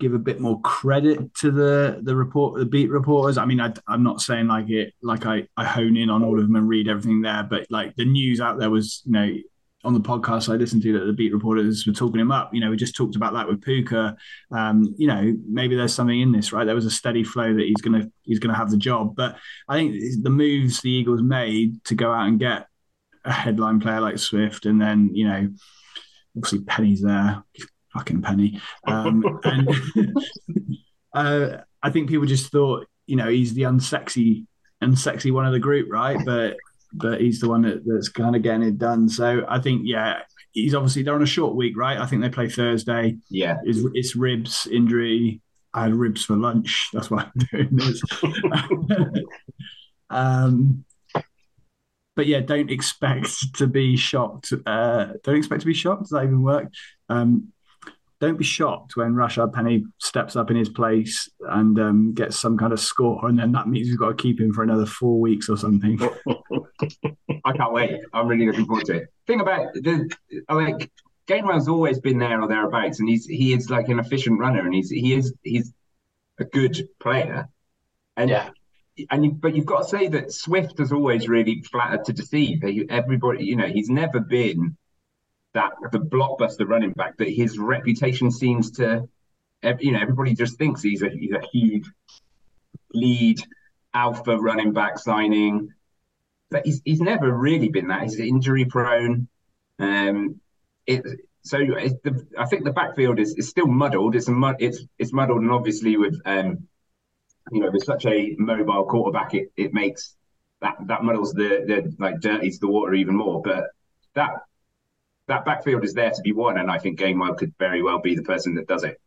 give a bit more credit to the the report the beat reporters. I mean, I, am not saying like it like I I hone in on all of them and read everything there, but like the news out there was you know on the podcast I listened to that the beat reporters were talking him up. You know, we just talked about that with Puka. Um, you know, maybe there's something in this, right? There was a steady flow that he's gonna he's gonna have the job. But I think the moves the Eagles made to go out and get a headline player like Swift, and then you know, obviously Penny's there, fucking Penny, um, and uh, I think people just thought, you know, he's the unsexy unsexy one of the group, right? But but he's the one that, that's kind of getting it done. So I think, yeah, he's obviously they're on a short week, right? I think they play Thursday. Yeah, it's, it's ribs injury. I had ribs for lunch. That's why I'm doing this. um, but yeah, don't expect to be shocked. Uh, don't expect to be shocked. Does that even work? Um, don't be shocked when Rashaad Penny steps up in his place and um, gets some kind of score, and then that means we've got to keep him for another four weeks or something. I can't wait. I'm really looking forward to it. Thing about the like Gainwell's always been there or thereabouts, and he's he is like an efficient runner, and he's he is he's a good player, and yeah. And you, but you've got to say that Swift has always really flattered to deceive. Everybody, you know, he's never been that the blockbuster running back that his reputation seems to, you know, everybody just thinks he's a he's a huge lead alpha running back signing, but he's he's never really been that. He's injury prone. Um, it so the, I think the backfield is, is still muddled. It's mud, it's it's muddled, and obviously with um, you know, with such a mobile quarterback, it, it makes that that muddles the the like dirties the water even more. But that that backfield is there to be won, and I think Gainwell could very well be the person that does it.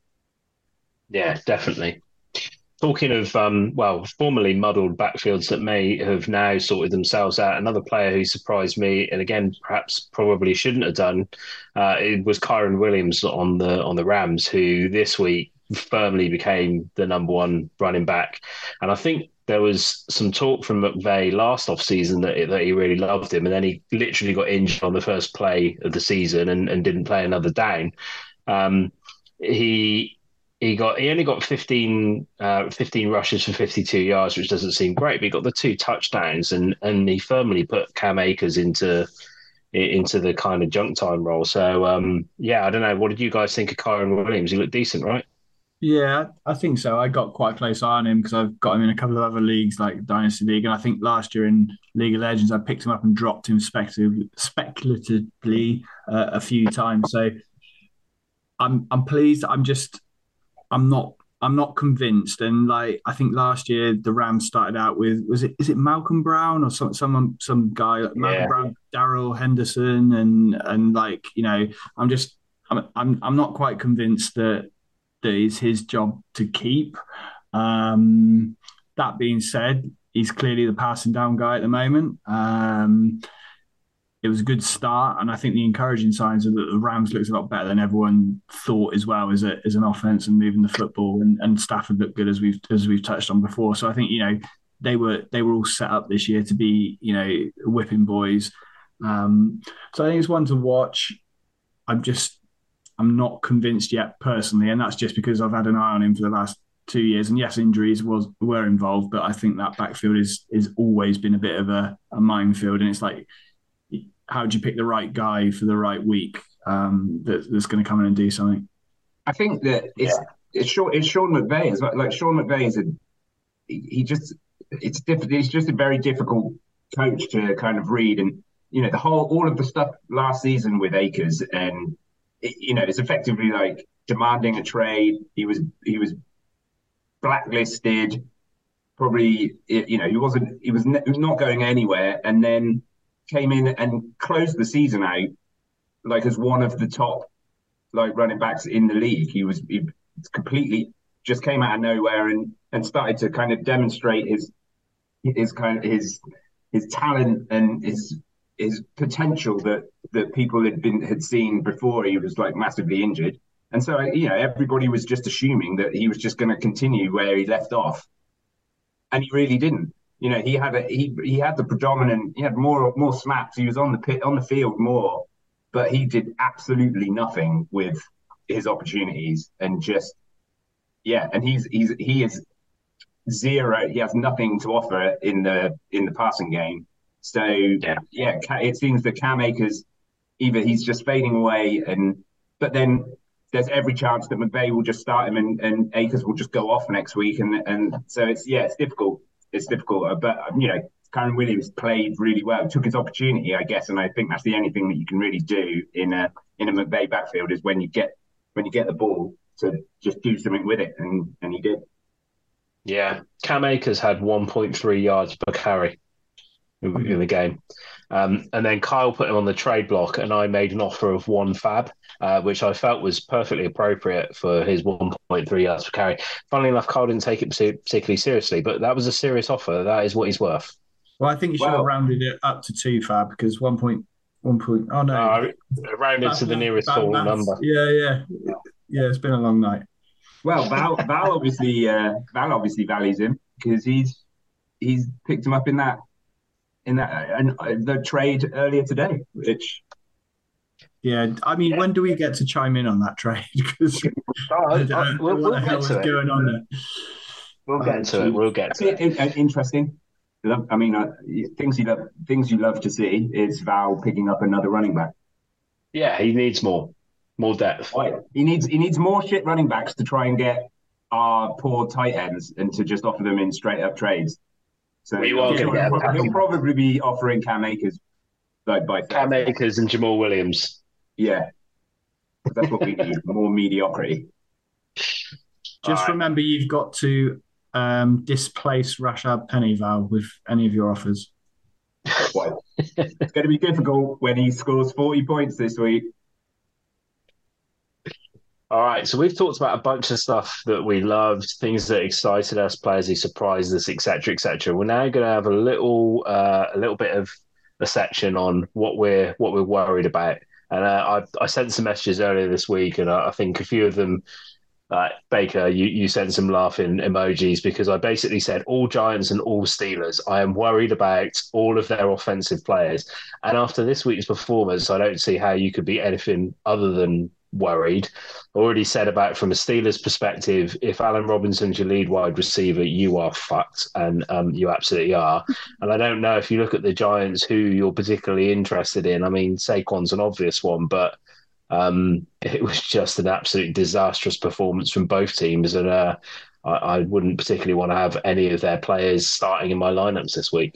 Yeah, definitely. Talking of, um, well, formerly muddled backfields that may have now sorted themselves out, another player who surprised me, and again, perhaps probably shouldn't have done, uh, it was Kyren Williams on the on the Rams, who this week firmly became the number one running back. And I think there was some talk from McVay last off season that, that he really loved him, and then he literally got injured on the first play of the season and, and didn't play another down. Um, he he got he only got 15, uh, 15 rushes for 52 yards, which doesn't seem great, but he got the two touchdowns and and he firmly put Cam Akers into into the kind of junk time role. So um, yeah, I don't know. What did you guys think of Kyren Williams? He looked decent, right? Yeah, I think so. I got quite a close eye on him because I've got him in a couple of other leagues like Dynasty League, and I think last year in League of Legends I picked him up and dropped him speculatively, speculatively uh, a few times. So I'm I'm pleased. I'm just I'm not I'm not convinced. And like I think last year the Rams started out with was it is it Malcolm Brown or some someone some guy like Malcolm yeah. Brown, Darrell Henderson, and and like you know I'm just I'm I'm I'm not quite convinced that that is his job to keep. Um, that being said, he's clearly the passing down guy at the moment. Um, it was a good start, and I think the encouraging signs are that the Rams looks a lot better than everyone thought as well as a, as an offense and moving the football. And, and Stafford looked good as we've as we've touched on before. So I think you know they were they were all set up this year to be you know whipping boys. Um, so I think it's one to watch. I'm just I'm not convinced yet personally, and that's just because I've had an eye on him for the last two years. And yes, injuries was were involved, but I think that backfield is is always been a bit of a, a minefield, and it's like how do you pick the right guy for the right week um, that, that's going to come in and do something? I think that it's yeah. it's, Sean, it's Sean McVay as well. Like Sean McVay is a he just it's different. He's just a very difficult coach to kind of read, and you know the whole all of the stuff last season with Akers, and you know it's effectively like demanding a trade. He was he was blacklisted. Probably, you know, he wasn't. He was not going anywhere, and then came in and closed the season out like as one of the top like running backs in the league. He was he completely just came out of nowhere and and started to kind of demonstrate his his kind of his his talent and his his potential that that people had been had seen before he was like massively injured. And so you know everybody was just assuming that he was just going to continue where he left off, and he really didn't you know, he had a he he had the predominant, he had more more snaps. He was on the pit on the field more, but he did absolutely nothing with his opportunities and just yeah. And he's he's he is zero. He has nothing to offer in the in the passing game. So yeah, yeah it seems that Cam Akers either he's just fading away, and but then there's every chance that McVay will just start him and, and Akers will just go off next week, and and so it's yeah, it's difficult it's difficult. Uh, but you know, Kyren Williams played really well, took his opportunity, I guess, and I think that's the only thing that you can really do in a in a McVay backfield is when you get when you get the ball to just do something with it, and and he did. Yeah, Cam Akers had 1.3 yards per carry in the game. Um, and then Kyle put him on the trade block, and I made an offer of one fab, uh, which I felt was perfectly appropriate for his 1.3 yards per carry. Funnily enough, Kyle didn't take it particularly seriously, but that was a serious offer. That is what he's worth. Well, I think you should well, have rounded it up to two fab because one point one point. Oh no, uh, rounded to the nearest full number. Yeah, yeah, yeah. It's been a long night. Well, Val, Val obviously, uh, Val obviously values him because he's he's picked him up in that in that and uh, the trade earlier today, which. Yeah, I mean, yeah. when do we get to chime in on that trade? Because oh, we'll, we'll get to it. going on there. We'll get to it. We'll get to it. it. Uh, interesting. I mean, uh, things you love, things you love to see is Val picking up another running back. Yeah, he needs more, more depth. He needs he needs more shit running backs to try and get our poor tight ends and to just offer them in straight up trades. So we will he'll, he'll probably be offering Cam Akers like by Cam Akers and Jamaal Williams. Yeah, that's what we need. More mediocrity. Just right. remember, you've got to um, displace Rashaad Pennyval with any of your offers. What? it's going to be difficult when he scores 40 points this week. All right, so we've talked about a bunch of stuff that we loved, things that excited us, players who surprised us, etc., etc. We're now going to have a little, uh, a little bit of a section on what we're what we're worried about. And uh, I, I sent some messages earlier this week, and I, I think a few of them uh, Baker, you, you sent some laughing emojis because I basically said all Giants and all Steelers. I am worried about all of their offensive players. And after this week's performance, I don't see how you could be anything other than worried. Already said about from a Steelers perspective, if Allen Robinson's your lead wide receiver, you are fucked, and um, you absolutely are. And I don't know if you look at the Giants, who you're particularly interested in. I mean, Saquon's an obvious one, but um, it was just an absolute disastrous performance from both teams, and uh, I, I, wouldn't particularly want to have any of their players starting in my lineups this week.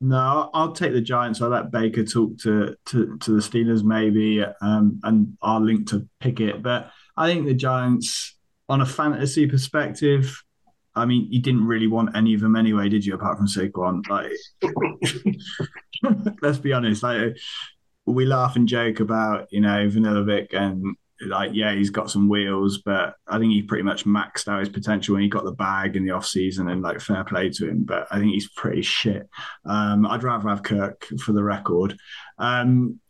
No, I'll take the Giants. I'll let Baker talk to to, to the Steelers maybe, um, and I'll link to Pickett. But I think the Giants, on a fantasy perspective, I mean, you didn't really want any of them anyway, did you? Apart from Saquon, like, let's be honest. Like, we laugh and joke about you know Vanilla Vic and like yeah he's got some wheels but I think he pretty much maxed out his potential when he got the bag in the off season and like fair play to him but I think he's pretty shit um, I'd rather have Kirk for the record um,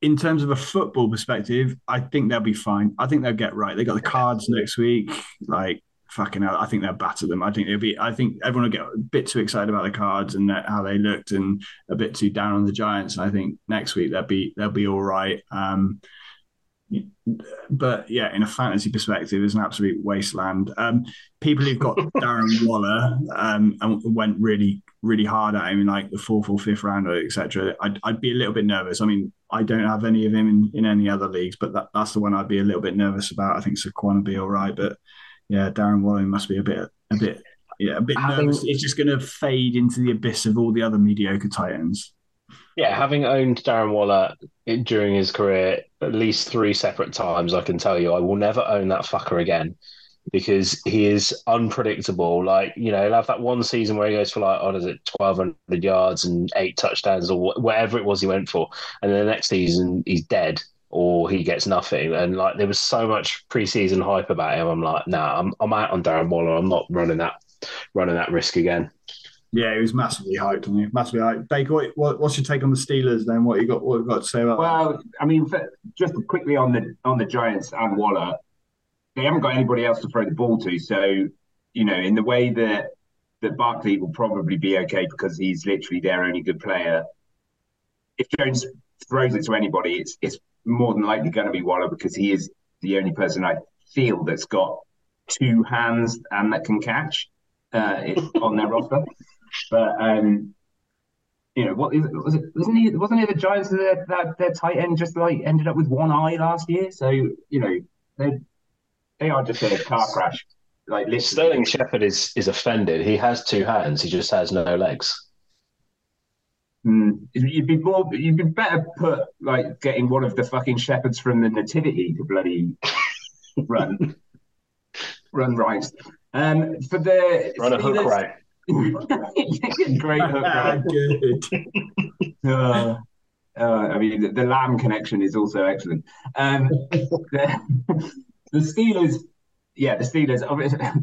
in terms of a football perspective I think they'll be fine I think they'll get right they got the cards next week like fucking hell, I think they'll batter them. I think they'll be. I think everyone will get a bit too excited about the cards and how they looked, and a bit too down on the Giants. And I think next week they'll be they'll be all right. Um, but yeah, in a fantasy perspective, it's an absolute wasteland. Um, people who've got Darren Waller um, and went really, really hard at him in like the fourth or fifth round, etc. I'd, I'd be a little bit nervous. I mean, I don't have any of him in, in any other leagues, but that, that's the one I'd be a little bit nervous about. I think Saquon would be all right, but yeah, Darren Waller must be a bit, a bit, yeah, a bit having, nervous. It's just going to fade into the abyss of all the other mediocre Titans. Yeah, having owned Darren Waller during his career at least three separate times, I can tell you I will never own that fucker again because he is unpredictable. Like, you know, he'll have that one season where he goes for like, oh, what is it, 1,200 yards and eight touchdowns or whatever it was he went for. And then the next season, he's dead or he gets nothing. And like there was so much preseason hype about him. I'm like, nah, I'm I'm out on Darren Waller. I'm not running that running that risk again. Yeah, he was massively hyped, you? Massively hyped. Baker, what, what's your take on the Steelers then? What you got? What you got to say about? Well, that? I mean, just quickly on the on the Giants and Waller, they haven't got anybody else to throw the ball to. So, you know, in the way that that Barkley will probably be okay because he's literally their only good player. If Jones throws it to anybody, it's it's more than likely going to be Waller because he is the only person I feel that's got two hands and that can catch uh, on their roster. But um, you know, what is it, was it? Wasn't he? Wasn't it the Giants that that their tight end just like ended up with one eye last year? So you know, they they are just a car crash. Like literally. Sterling Shepard is is offended. He has two hands. He just has no legs. Mm. You'd be more. You'd be better put like getting one of the fucking shepherds from the nativity to bloody run, run right. Um, for the run a hook right. Great hook right. Good. Uh, uh, I mean, the, the, lamb connection is also excellent. Um, the, the Steelers, yeah, the Steelers.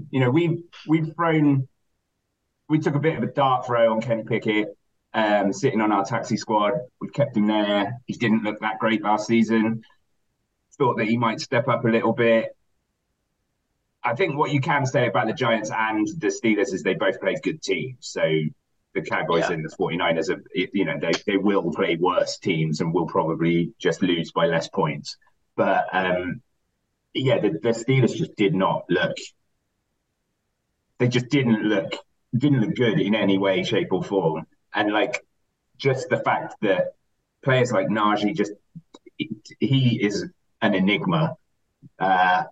You know, we've we've thrown. We took a bit of a dart throw on Kenny Pickett um, sitting on our taxi squad. We've kept him there. He didn't look that great last season. Thought that he might step up a little bit. I think what you can say about the Giants and the Steelers is they both play good teams. So the Cowboys yeah. and the 49ers, are, you know, they, they will play worse teams and will probably just lose by less points. But um, yeah, the, the Steelers just did not look. They just didn't look didn't look good in any way, shape, or form and like just the fact that players like Najee just he is an enigma. Uh,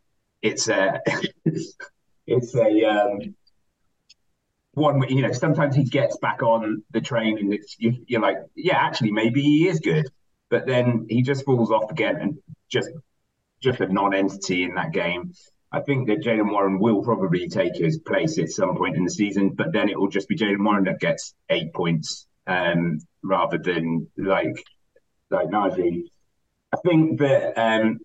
it's a it's a um, one you know sometimes he gets back on the train and it's you, you're like yeah actually maybe he is good but then he just falls off again and just just a non-entity in that game. I think that Jaylen Warren will probably take his place at some point in the season, but then it will just be Jaylen Warren that gets eight points um, rather than like like Najee. I think that um,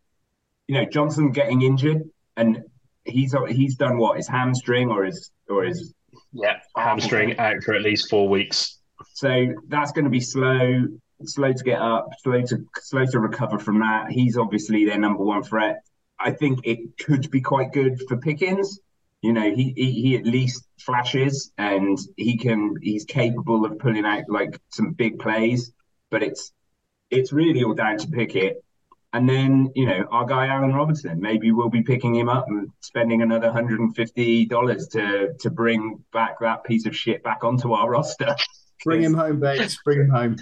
you know Johnson getting injured and he's he's done what his hamstring or his or his yeah hamstring out for at least four weeks. So that's going to be slow, slow to get up, slow to slow to recover from that. He's obviously their number one threat. I think it could be quite good for Pickens. You know, he, he, he at least flashes and he can he's capable of pulling out like some big plays, but it's it's really all down to Pickett. And then, you know, our guy Allen Robinson, maybe we'll be picking him up and spending another $150 to to bring back that piece of shit back onto our roster. Bring him home, Bates. Bring him home.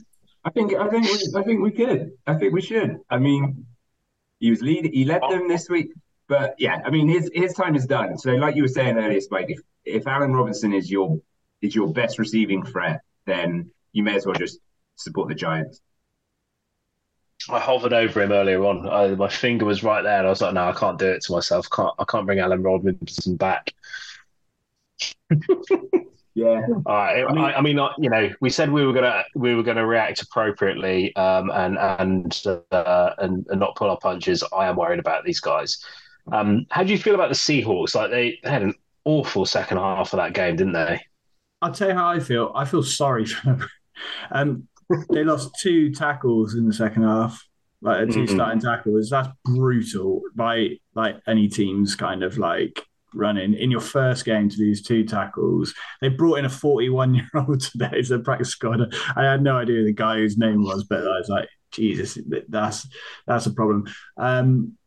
I think I think we, I think we could. I think we should. I mean, he was lead. He led them this week, but yeah, I mean, his his time is done. So, like you were saying earlier, Spike, if if Robinson is your is your best receiving threat, then you may as well just support the Giants. I hovered over him earlier on. I, my finger was right there, and I was like, "No, I can't do it to myself. Can't I can't bring Allen Robinson back." Yeah. Uh, I mean, I, I mean, you know, we said we were gonna we were gonna react appropriately um, and and, uh, and and not pull our punches. I am worried about these guys. Um, how do you feel about the Seahawks? Like they, they had an awful second half of that game, didn't they? I'll tell you how I feel. I feel sorry for them. Um, they lost two tackles in the second half, like a 2 mm-hmm. starting tackles. That's brutal by like any team's kind of like running in your first game to these two tackles. They brought in a 41 year old today as a practice squad. I had no idea the guy whose name was, but I was like, Jesus, that's that's a problem. Um,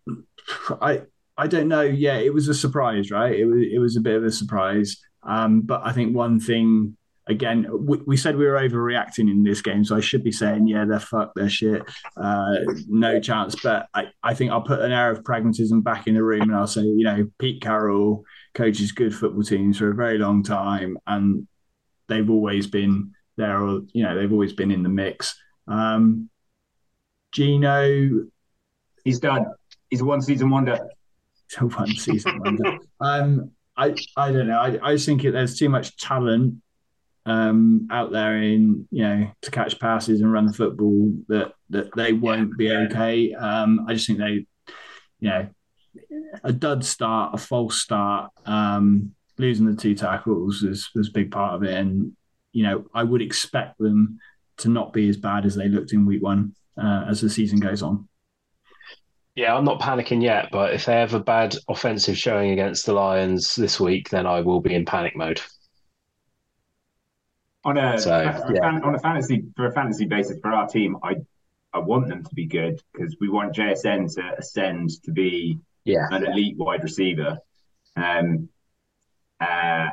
I I don't know. Yeah, it was a surprise, right? It was it was a bit of a surprise. Um, but I think one thing again, we, we, said we were overreacting in this game, so I should be saying, yeah, they're fuck, they're shit, uh, no chance. But I, I think I'll put an air of pragmatism back in the room and I'll say, you know, Pete Carroll coaches good football teams for a very long time, and they've always been there, or you know, they've always been in the mix. Um, Geno, he's done. He's a one season wonder. He's a one season wonder. Um, I, I don't know. I, I think it, there's too much talent um, out there in you know to catch passes and run the football that that they won't be okay. Um, I just think they, you know, a dud start, a false start, um, losing the two tackles was was a big part of it, and you know I would expect them to not be as bad as they looked in week one uh, as the season goes on. Yeah, I'm not panicking yet, but if they have a bad offensive showing against the Lions this week, then I will be in panic mode on a, so, a yeah. fan, on a fantasy for a fantasy basis for our team, I I want them to be good because we want JSN to ascend to be yeah. an elite wide receiver. Um, uh,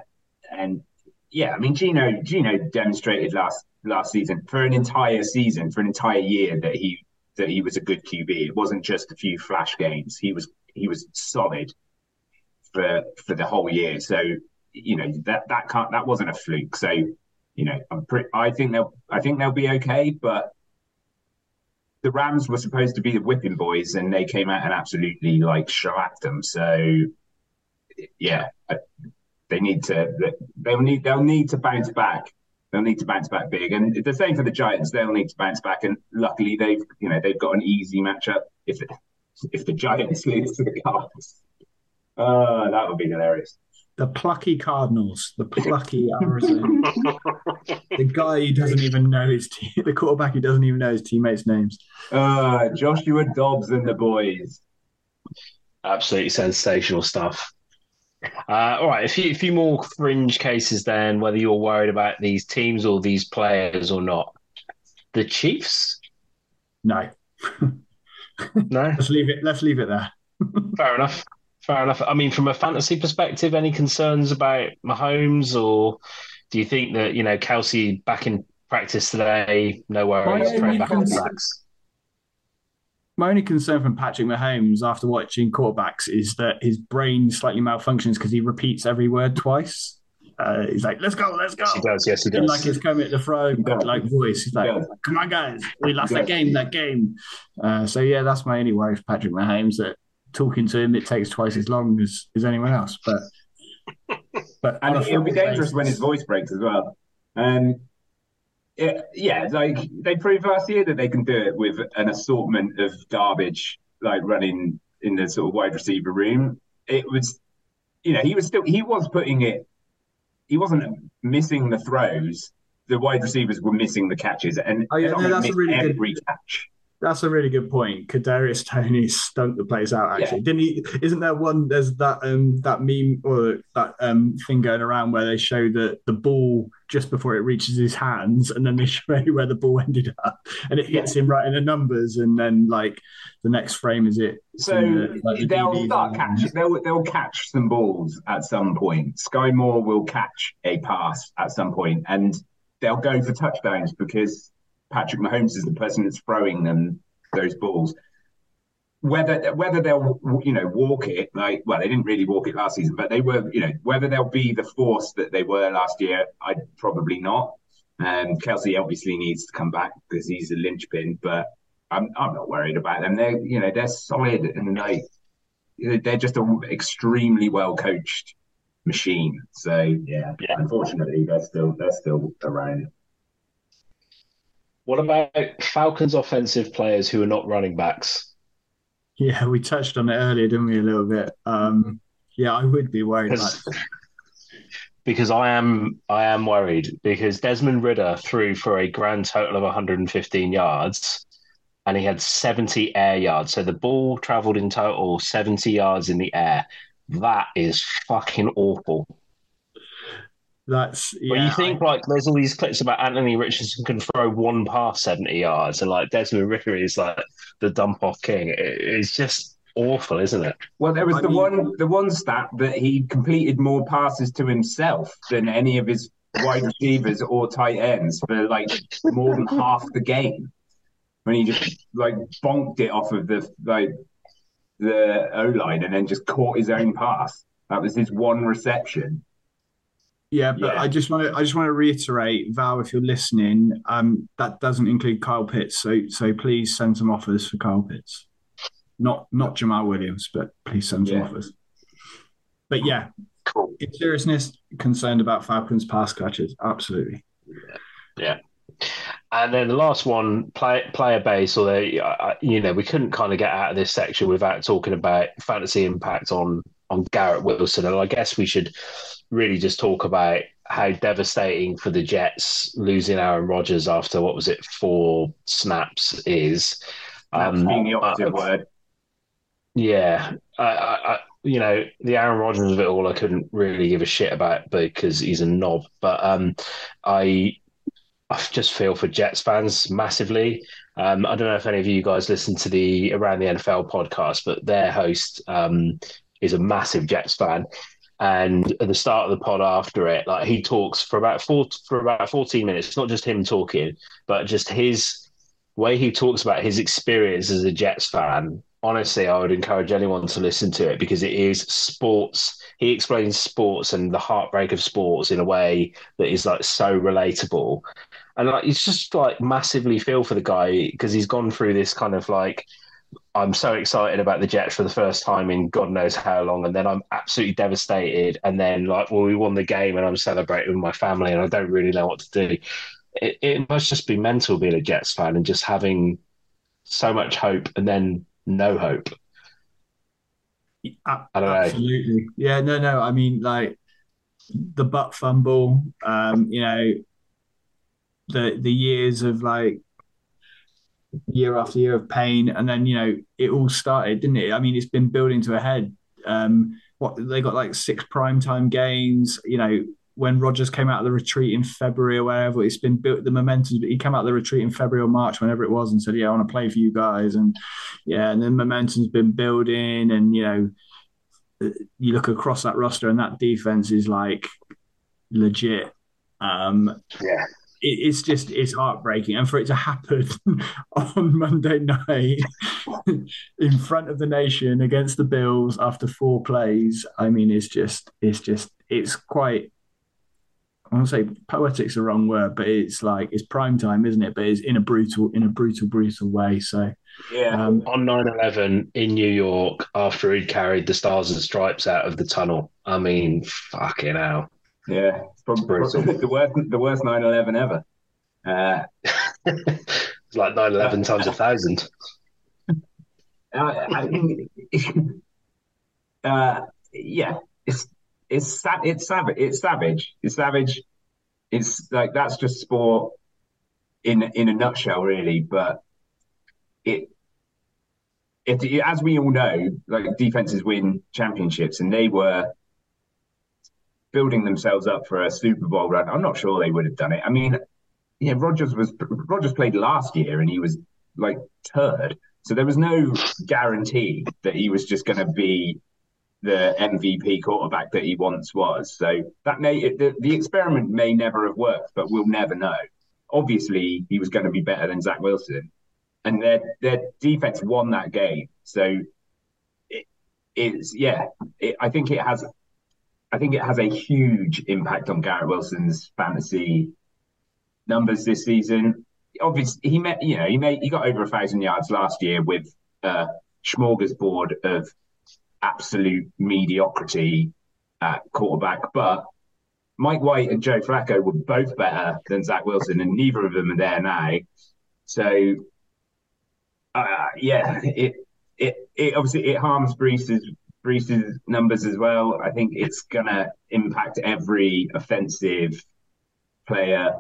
and yeah, I mean Geno Geno demonstrated last last season for an entire season, for an entire year that he that he was a good QB. It wasn't just a few flash games. He was he was solid for for the whole year. So you know that that can't that wasn't a fluke. So you know, I'm pretty, I think they'll I think they'll be okay, but the Rams were supposed to be the whipping boys, and they came out and absolutely like shellacked them. So yeah, they need to they'll need they'll need to bounce back. They'll need to bounce back big, and the same for the Giants. They'll need to bounce back, and luckily they've you know they've got an easy matchup. If if the Giants lose to the Cardinals, uh, that would be hilarious the plucky Cardinals, the plucky Arizona, the guy who doesn't even know his team, the quarterback who doesn't even know his teammates' names. Uh, Joshua Dobbs and the boys. Absolutely sensational stuff. Uh, all right, a few, a few more fringe cases then, whether you're worried about these teams or these players or not. The Chiefs? No. no. Let's leave it. Let's leave it there. Fair enough. Fair enough. I mean, from a fantasy perspective, any concerns about Mahomes, or do you think that you know Kelce back in practice today? No worries, back on tracks. My only concern from Patrick Mahomes after watching quarterbacks is that his brain slightly malfunctions because he repeats every word twice. Uh, he's like, "Let's go, let's go." Yes, he does. Yes, he does. like his Kermit the Frog like voice. He's like, "Come on, guys, we lost that game. That game." Uh, so yeah, that's my only worry for Patrick Mahomes that talking to him, it takes twice as long as, as anyone else. But but and it'll be dangerous when his voice breaks as well. Um, Yeah, yeah, like they proved last year that they can do it with an assortment of garbage, like running in the sort of wide receiver room. It was, you know, he was still he was putting it. He wasn't missing the throws. The wide receivers were missing the catches, and Oh, yeah, Elliott no, that's a missed really good- every catch. That's a really good point. Kadarius Toney stunk the place out. Actually, didn't he? Isn't there one? There's that um that meme or that um thing going around where they show the the ball just before it reaches his hands, and then they show you where the ball ended up, and it hits him right in the numbers, and then like the next frame is it. So the- like the they'll start catching. They'll they'll catch some balls at some point. Skyy Moore will catch a pass at some point, and they'll go for touchdowns because Patrick Mahomes is the person that's throwing them those balls. Whether whether they'll you know walk it like well they didn't really walk it last season, but they were you know whether they'll be the force that they were last year, I probably not. Um, Kelce obviously needs to come back because he's a linchpin, but I'm I'm not worried about them. They're you know they're solid and like they're just an extremely well coached machine. So yeah, Yeah. unfortunately they're still they're still around. What about Falcons offensive players who are not running backs? Yeah, we touched on it earlier, didn't we? A little bit. Um, yeah, I would be worried about. Because because I am I am worried because Desmond Ridder threw for a grand total of 115 yards and he had 70 air yards. So the ball traveled in total 70 yards in the air. That is fucking awful. That's yeah. When you think like there's all these clips about Anthony Richardson can throw one pass 70 yards and like Desmond Ridder is like the dump off king. It- it's just awful, isn't it? Well, there was I the mean- one the one stat that he completed more passes to himself than any of his wide receivers or tight ends for like more than half the game. When he just like bonked it off of the like the O line and then just caught his own pass. That was his one reception. Yeah, but Yeah. I just want to I just want to reiterate, Val, if you're listening, um, that doesn't include Kyle Pitts. So so please send some offers for Kyle Pitts. Not not Jamaal Williams, but please send some Yeah. offers. But yeah, Cool. in seriousness, concerned about Falcons pass catches. Absolutely. Yeah. And then the last one, play, player base, although you know we couldn't kind of get out of this section without talking about fantasy impact on on Garrett Wilson, and I guess we should really just talk about how devastating for the Jets losing Aaron Rodgers after what was it four snaps is. Um, the opposite uh, word. yeah, I, I, I, you know, the Aaron Rodgers of it all, I couldn't really give a shit about because he's a knob. But um, I, I just feel for Jets fans massively. Um, I don't know if any of you guys listen to the Around the NFL podcast, but their host um, is a massive Jets fan. And at the start of the pod after it, like he talks for about four for about fourteen minutes. It's not just him talking, but just his way he talks about his experience as a Jets fan. Honestly, I would encourage anyone to listen to it because it is sports. He explains sports and the heartbreak of sports in a way that is like so relatable. And like it's just like massively feel for the guy because he's gone through this kind of like I'm so excited about the Jets for the first time in God knows how long, and then I'm absolutely devastated. And then like, well, we won the game, and I'm celebrating with my family, and I don't really know what to do. It, it must just be mental being a Jets fan and just having so much hope and then no hope. I don't know. Absolutely. Yeah, no, no. I mean, like the butt fumble, um, you know, the the years of like year after year of pain, and then you know it all started, didn't it? I mean, it's been building to a head. Um, what they got like six primetime games, you know. When Rodgers came out of the retreat in February or wherever, it's been built the momentum. But he came out of the retreat in February or March, whenever it was, and said, "Yeah, I want to play for you guys." And yeah, and then momentum's been building, and you know, you look across that roster and that defense is like legit. Um, Yeah. It, it's just it's heartbreaking, and for it to happen on Monday night in front of the nation against the Bills after four plays, I mean, it's just it's just it's quite. I want to say poetic's the wrong word, but it's like it's prime time, isn't it? But it's in a brutal, in a brutal, brutal way. So, Yeah. um, On 9 11 in New York, after he'd carried the Stars and Stripes out of the tunnel, I mean, fucking hell. Yeah, it's probably, Brutal. probably the worst, the worst 9/11 ever. Uh, it's like 9 11 times a thousand. I, I uh, yeah, it's it's it's savage. It's savage. It's savage. It's like that's just sport in in a nutshell, really. But it, it, it as we all know, like defenses win championships, and they were building themselves up for a Super Bowl run. I'm not sure they would have done it. I mean, yeah, Rodgers was Rodgers played last year, and he was like third. So there was no guarantee that he was just going to be the MVP quarterback that he once was. So that may the, the experiment may never have worked, but we'll never know. Obviously, he was going to be better than Zach Wilson, and their their defense won that game. So it, it's yeah, it, I think it has. I think it has a huge impact on Garrett Wilson's fantasy numbers this season obviously he met you know he made he got over a thousand yards last year with a smorgasbord of absolute mediocrity at quarterback, but Mike White and Joe Flacco were both better than Zach Wilson, and neither of them are there now. So, uh, yeah, it it it obviously it harms Breece's Breece's numbers as well. I think it's gonna impact every offensive player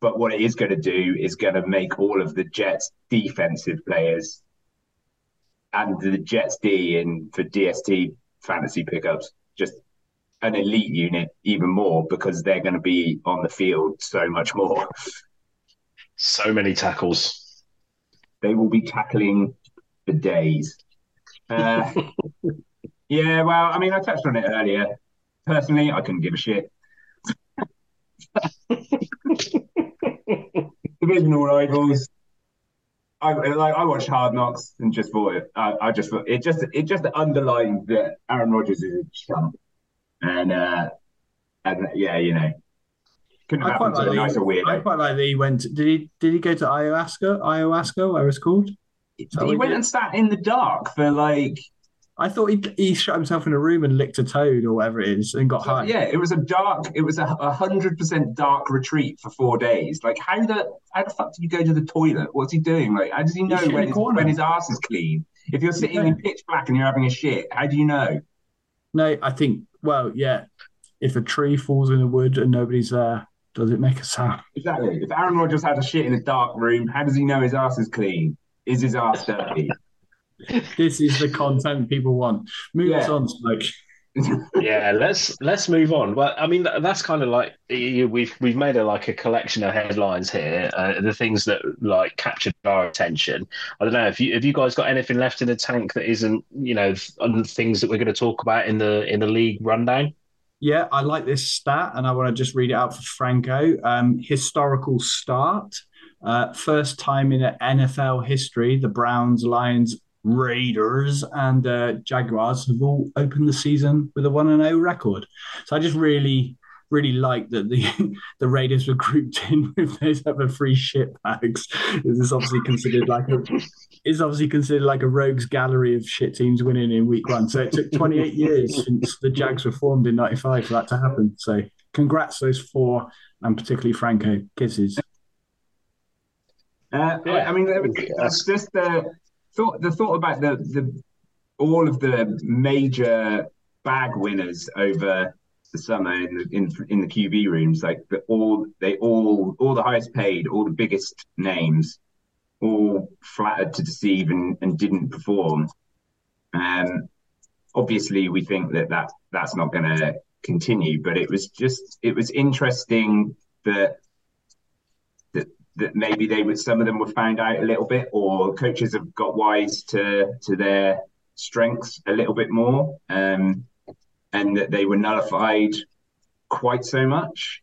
but what it is going to do is going to make all of the Jets defensive players and the Jets D in for DST fantasy pickups just an elite unit even more because they're going to be on the field so much more. So many tackles. They will be tackling the days. Uh, yeah, well, I mean, I touched on it earlier. Personally, I couldn't give a shit. divisional rivals. I like I watched Hard Knocks and just thought it. I, I just thought it just it just underlined that Aaron Rodgers is a chump, and uh, and yeah, you know, couldn't have happened to a nicer weirdo. I quite like that he went. Did he did he go to ayahuasca? Ayahuasca, where it's called. He went and sat in the dark for like I thought he he shut himself in a room and licked a toad or whatever it is and got high. Yeah, it was a dark. It was a hundred percent dark retreat for four days. Like how the how the fuck do you go to the toilet? What's he doing? Like how does he know when his, when his ass is clean? If you're sitting yeah. in pitch black and you're having a shit, how do you know? No, I think well, yeah. If a tree falls in the wood and nobody's there, does it make a sound? Exactly. If Aaron Rodgers had a shit in a dark room, how does he know his ass is clean? Is his ass dirty? This is the content people want. Move yeah. on, like. yeah, let's let's move on. Well, I mean, that's kind of like we've we've made a like a collection of headlines here. Uh, the things that like captured our attention. I don't know if you have you guys got anything left in the tank that isn't you know things that we're going to talk about in the in the league rundown. Yeah, I like this stat, and I want to just read it out for Franco. Um, historical start. Uh, first time in NFL history, the Browns, Lions, Raiders and uh, Jaguars have all opened the season with a one and zero record. So I just really, really like that the the Raiders were grouped in with those other three shit bags. This is obviously considered like a is obviously considered like a rogues gallery of shit teams winning in week one. So it took 28 years since the Jags were formed in '95 for that to happen. So congrats those four and particularly Franco kisses. Uh, yeah. I mean, that's just the thought the thought about the the all of the major bag winners over the summer in the in, in the QB rooms, like the, all they all all the highest paid, all the biggest names, all flattered to deceive and, and didn't perform. Um, obviously, we think that, that that's not going to continue, but it was just it was interesting that that maybe they would some of them were found out a little bit, or coaches have got wise to to their strengths a little bit more, um, and that they were nullified quite so much.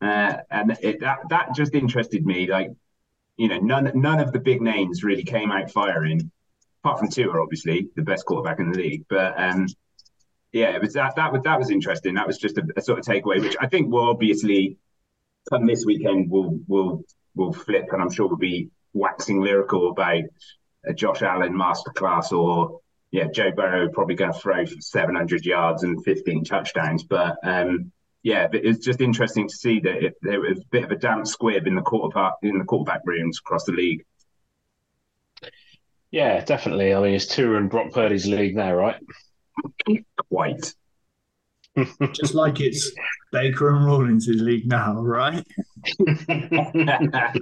Uh, and it, that that just interested me. Like, you know, none none of the big names really came out firing, apart from Tua, obviously the best quarterback in the league. But um, yeah, it was that that was that was interesting. That was just a, a sort of takeaway, which I think will obviously come this weekend. Will will will flip, and I'm sure we'll be waxing lyrical about a Josh Allen masterclass or yeah, Joe Burrow probably going to throw for 700 yards and 15 touchdowns. But um, yeah, but it's just interesting to see that it, there was a bit of a damp squib in the quarterback in the quarterback rooms across the league. Yeah, definitely. I mean, it's Tua and Brock Purdy's league now, right? Quite. Just like it's Baker and Rawlings Rawlins' league now, right?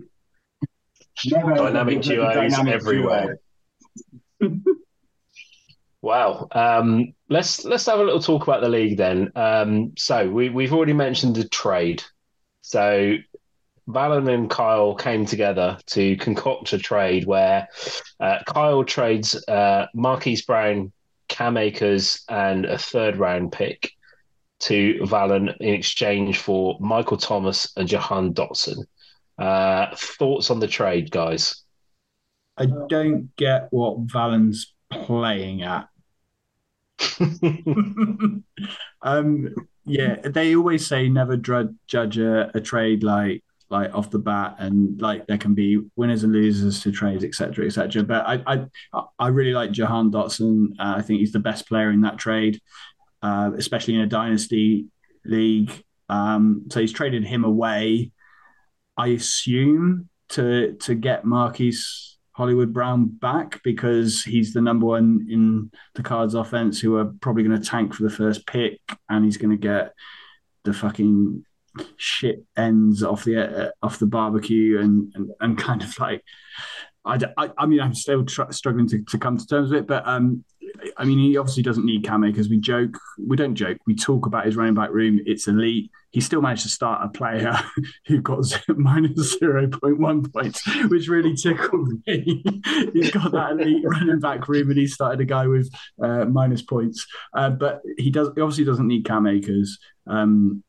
Dynamic duos dynamic everywhere. duo. Wow. Um, let's let's have a little talk about the league then. Um, so we we've already mentioned the trade. So Valen and Kyle came together to concoct a trade where uh, Kyle trades uh, Marquise Brown, Cam Akers, and a third round pick to Valen in exchange for Michael Thomas and Jahan Dotson. Uh, thoughts on the trade, guys? I don't get what Valen's playing at. um, yeah, they always say never judge a, a trade like like off the bat, and like there can be winners and losers to trades, etc., etc. But I, I I really like Jahan Dotson. Uh, I think he's the best player in that trade, uh, especially in a dynasty league. Um, so he's traded him away. I assume to to get Marquise Hollywood Brown back because he's the number one in the Cards offense who are probably going to tank for the first pick and he's going to get the fucking shit ends off the uh, off the barbecue and, and and kind of like I, I, I mean I'm still tr- struggling to, to come to terms with it but um I mean he obviously doesn't need Cam because we joke we don't joke we talk about his running back room it's elite he still managed to start a player who got minus 0.1 points, which really tickled me. He's got that elite running back room and he started a guy with uh, minus points. Uh, but he does he obviously doesn't need Cam Akers. Um,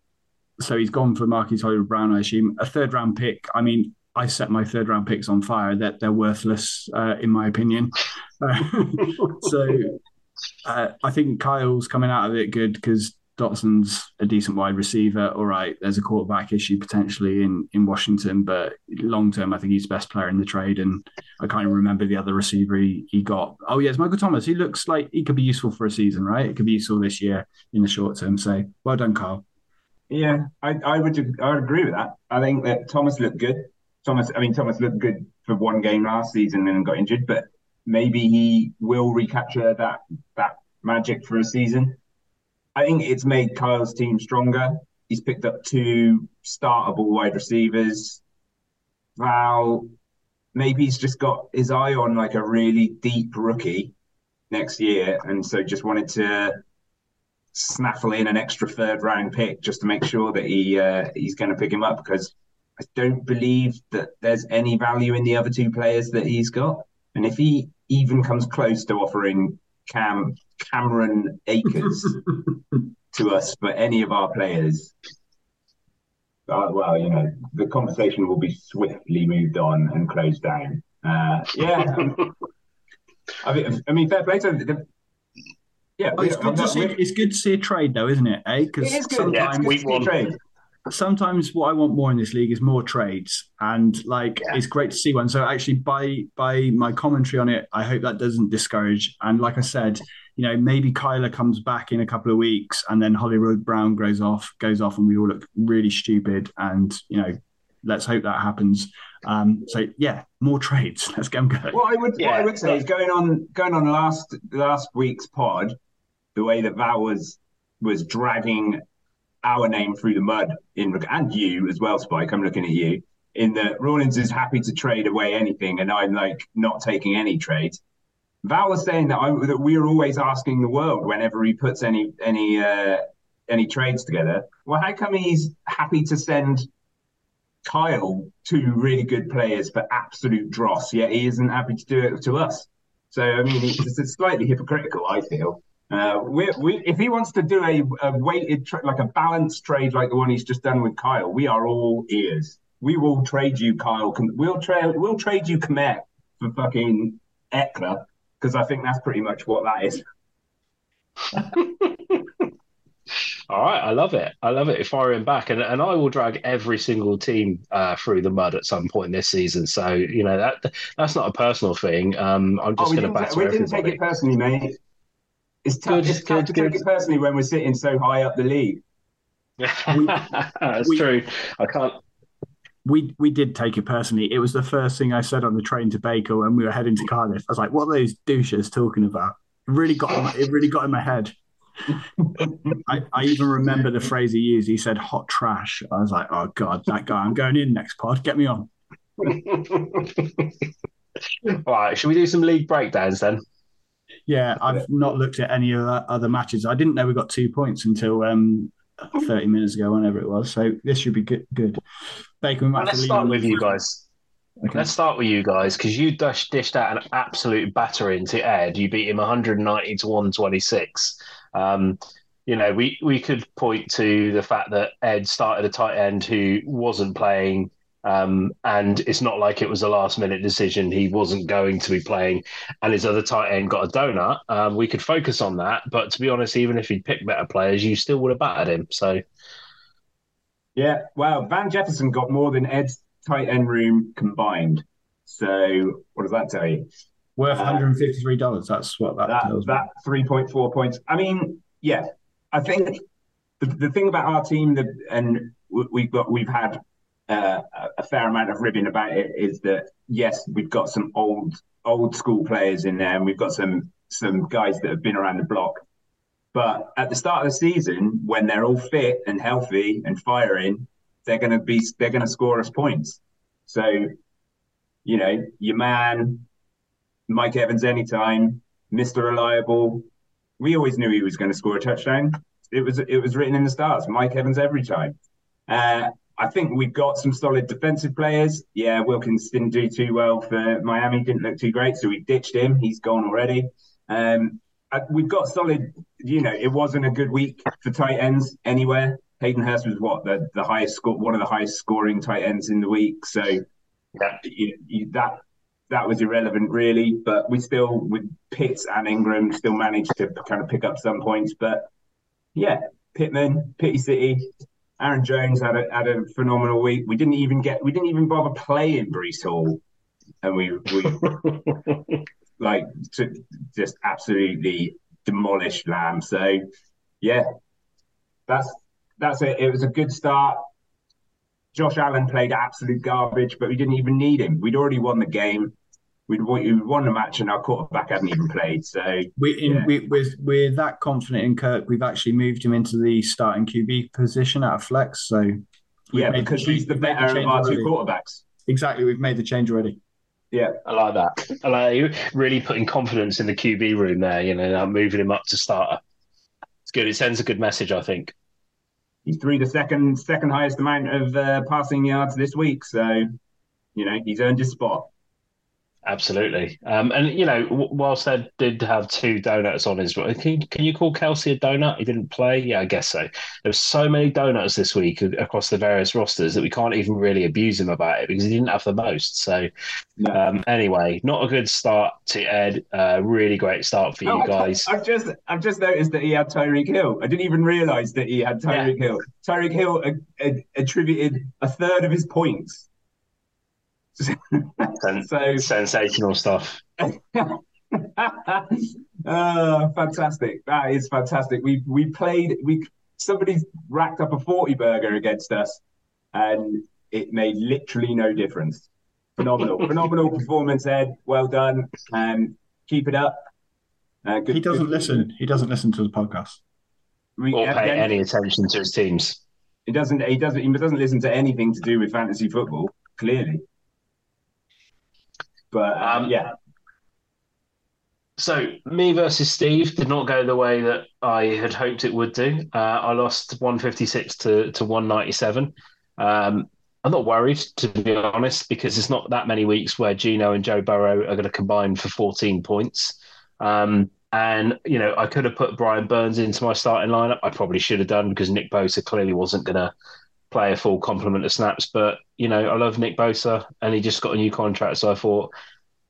so he's gone for Marquise Hollywood Brown, I assume. A third round pick. I mean, I set my third round picks on fire. That they're, worthless, uh, in my opinion. Uh, so uh, I think Kyle's coming out of it good because Dotson's a decent wide receiver. All right, there's a quarterback issue potentially in in Washington, but long term, I think he's the best player in the trade. And I can't even remember the other receiver he, he got. Oh yes, Michael Thomas. He looks like he could be useful for a season, right? It could be useful this year in the short term. So well done, Kyle. Yeah, I, I would I would agree with that. I think that Thomas looked good. Thomas, I mean, Thomas looked good for one game last season and then got injured, but maybe he will recapture that that magic for a season. I think it's made Kyle's team stronger. He's picked up two startable wide receivers. Val, maybe he's just got his eye on like a really deep rookie next year, and so just wanted to snaffle in an extra third round pick just to make sure that he uh, he's going to pick him up because I don't believe that there's any value in the other two players that he's got, and if he even comes close to offering Cam Cameron Akers to us for any of our players, uh, well, you know, the conversation will be swiftly moved on and closed down. Uh, yeah, I mean, I mean, fair play to them. Yeah, Oh, it's, we- good to see, it's good to see a trade, though, isn't it? Eh? Because it is good. Yeah, It's sometimes, good week to see trade. Sometimes what I want more in this league is more trades, and like Yeah. it's great to see one. So actually, by by my commentary on it, I hope that doesn't discourage. And like I said, you know, maybe Kyler comes back in a couple of weeks, and then Hollywood Brown goes off, goes off, and we all look really stupid. And you know, let's hope that happens. Um, so yeah, more trades. Let's get them going. What I would what I would say is going on going on last last week's pod, the way that Val was was dragging our name through the mud in and you as well, Spike. I'm looking at you. In that Rawlins is happy to trade away anything, and I'm like not taking any trades. Val was saying that, I, that we are always asking the world whenever he puts any any uh, any trades together. Well, how come he's happy to send Kyle two really good players for absolute dross, yet he isn't happy to do it to us. So I mean, it's slightly hypocritical, I feel. Uh, we, we, if he wants to do a, a weighted, tra- like a balanced trade like the one he's just done with Kyle, we are all ears. We will trade you, Kyle. We'll trade. We'll trade you Kmet for fucking Ekeler because I think that's pretty much what that is. All right, I love it. I love it. Him back, and and I will drag every single team uh, through the mud at some point this season. So you know that that's not a personal thing. Um, I'm Oh, just we going to batter we didn't take it personally, mate. It's tough, Good, it's tough good, to good. take it personally when we're sitting so high up the league. That's we- true. I can't. we we did take it personally. It was the first thing I said on the train to Baker when we were heading to Cardiff. I was like, "What are those douches talking about?" It really got in my, it really got in my head. I, I even remember the phrase he used. He said "hot trash." I was like, "Oh God, that guy! I'm going in next pod. Get me on." All right, should we do some league breakdowns then? Yeah, I've not looked at any of the other matches. I didn't know we got two points until um, 30 minutes ago, whenever it was. So this should be good. good. Baker, we might Let's start with you guys. Okay. Let's start with you guys because you dish, dished out an absolute battering to Ed. You beat him 190 to 126. Um, you know, we, we could point to the fact that Ed started a tight end who wasn't playing, um, and it's not like it was a last minute decision. He wasn't going to be playing, and his other tight end got a donut. Um, we could focus on that, but to be honest, even if he'd picked better players, you still would have battered him. So, Yeah, well, Van Jefferson got more than Ed's tight end room combined. So what does that tell you? Worth Uh, $153. That's what that, that tells that three point four points. I mean, yeah, I think the, the thing about our team that and we've got we've had uh, a- fair amount of ribbing about it is that yes, we've got some old old school players in there, and we've got some some guys that have been around the block. But at the start of the season, when they're all fit and healthy and firing, they're going to be they're going to score us points. So, you know, your man, Mike Evans, anytime, Mister Reliable. We always knew he was going to score a touchdown. It was it was written in the stars. Mike Evans every time. Uh, I think we've got some solid defensive players. Yeah, Wilkins didn't do too well for Miami. Didn't look too great, so we ditched him. He's gone already. Um, uh, we've got solid. You know, it wasn't a good week for tight ends anywhere. Hayden Hurst was what the the highest score, one of the highest scoring tight ends in the week. So yeah. you, you, that that was irrelevant really. But we still, with Pitts and Ingram, still managed to kind of pick up some points. But yeah, Pittman, Pitty City, Aaron Jones had a had a phenomenal week. We didn't even get, we didn't even bother playing Breece Hall, and we we like to just absolutely demolished Lamb. So yeah, that's that's it. It was a good start. Josh Allen played absolute garbage, but we didn't even need him. We'd already won the game. We'd, won- we'd won the match, and our quarterback hadn't even played. So We, in, Yeah. we, we're, we're that confident in Kirk. We've actually moved him into the starting QB position out of flex. So yeah, because change- he's the we've made better of change our two quarterbacks. Exactly, we've made the change already. Yeah, I like that. I like you really putting confidence in the QB room there. You know, now moving him up to starter. It's good. It sends a good message, I think. he threw the second second highest amount of uh, passing yards this week. So you know he's earned his spot. Absolutely. Um, and you know, whilst Ed did have two donuts on his, can you, can you call Kelce a donut? He didn't play. Yeah, I guess so. There There's so many donuts this week across the various rosters that we can't even really abuse him about it because he didn't have the most. So, No. um, anyway, not a good start to Ed. Uh, really great start for you Oh, I- guys. I've just I've just noticed that he had Tyreek Hill. I didn't even realise that he had Tyreek Hill. Tyreek Hill a- a- attributed a third of his points. Sen- so sensational stuff. oh, fantastic! That is fantastic. We we played. We somebody's racked up a forty burger against us, and it made literally no difference. Phenomenal, phenomenal performance, Ed. Well done, and keep it up. Uh, good, He doesn't good- listen. He doesn't listen to the podcast. We, Or pay again, any attention to his teams. He doesn't. He doesn't. He doesn't listen to anything to do with fantasy football. Clearly, but uh, Um, yeah, So me versus Steve did not go the way that I had hoped it would do. Uh, I lost 156 to, to 197. Um, I'm not worried, to be honest, because it's not that many weeks where Geno and Joe Burrow are going to combine for 14 points. Um, and, you know, I could have put Brian Burns into my starting lineup. I probably should have done because Nick Bosa clearly wasn't going to play a full complement of snaps. But, you know, I love Nick Bosa and he just got a new contract. So I thought,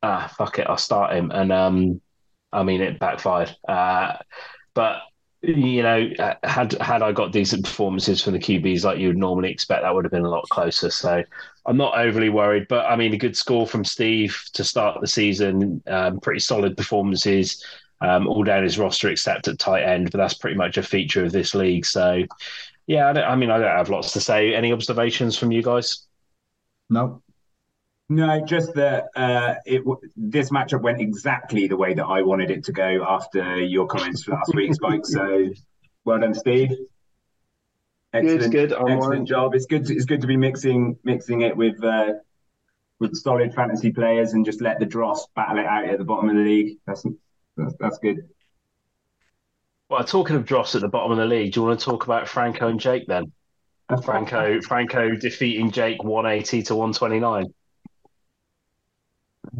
ah, fuck it, I'll start him. And, um, I mean, it backfired. Uh, but you know, had had I got decent performances from the QBs like you would normally expect, that would have been a lot closer. So I'm not overly worried. But I mean, a good score from Steve to start the season. Um, pretty solid performances. Um, all down his roster except at tight end, but that's pretty much a feature of this league. So Yeah, I, I, mean, I don't have lots to say. Any observations from you guys? No. No, just that uh, it this matchup went exactly the way that I wanted it to go after your comments last week, Spike. So, well done, Steve. Excellent, good, good. excellent job. It's good. To, it's good to be mixing mixing it with uh, with solid fantasy players and just let the dross battle it out at the bottom of the league. That's that's, that's good. Well, talking of dross at the bottom of the league, do you want to talk about Franco and Jake then? Franco Franco defeating Jake 180 to 129.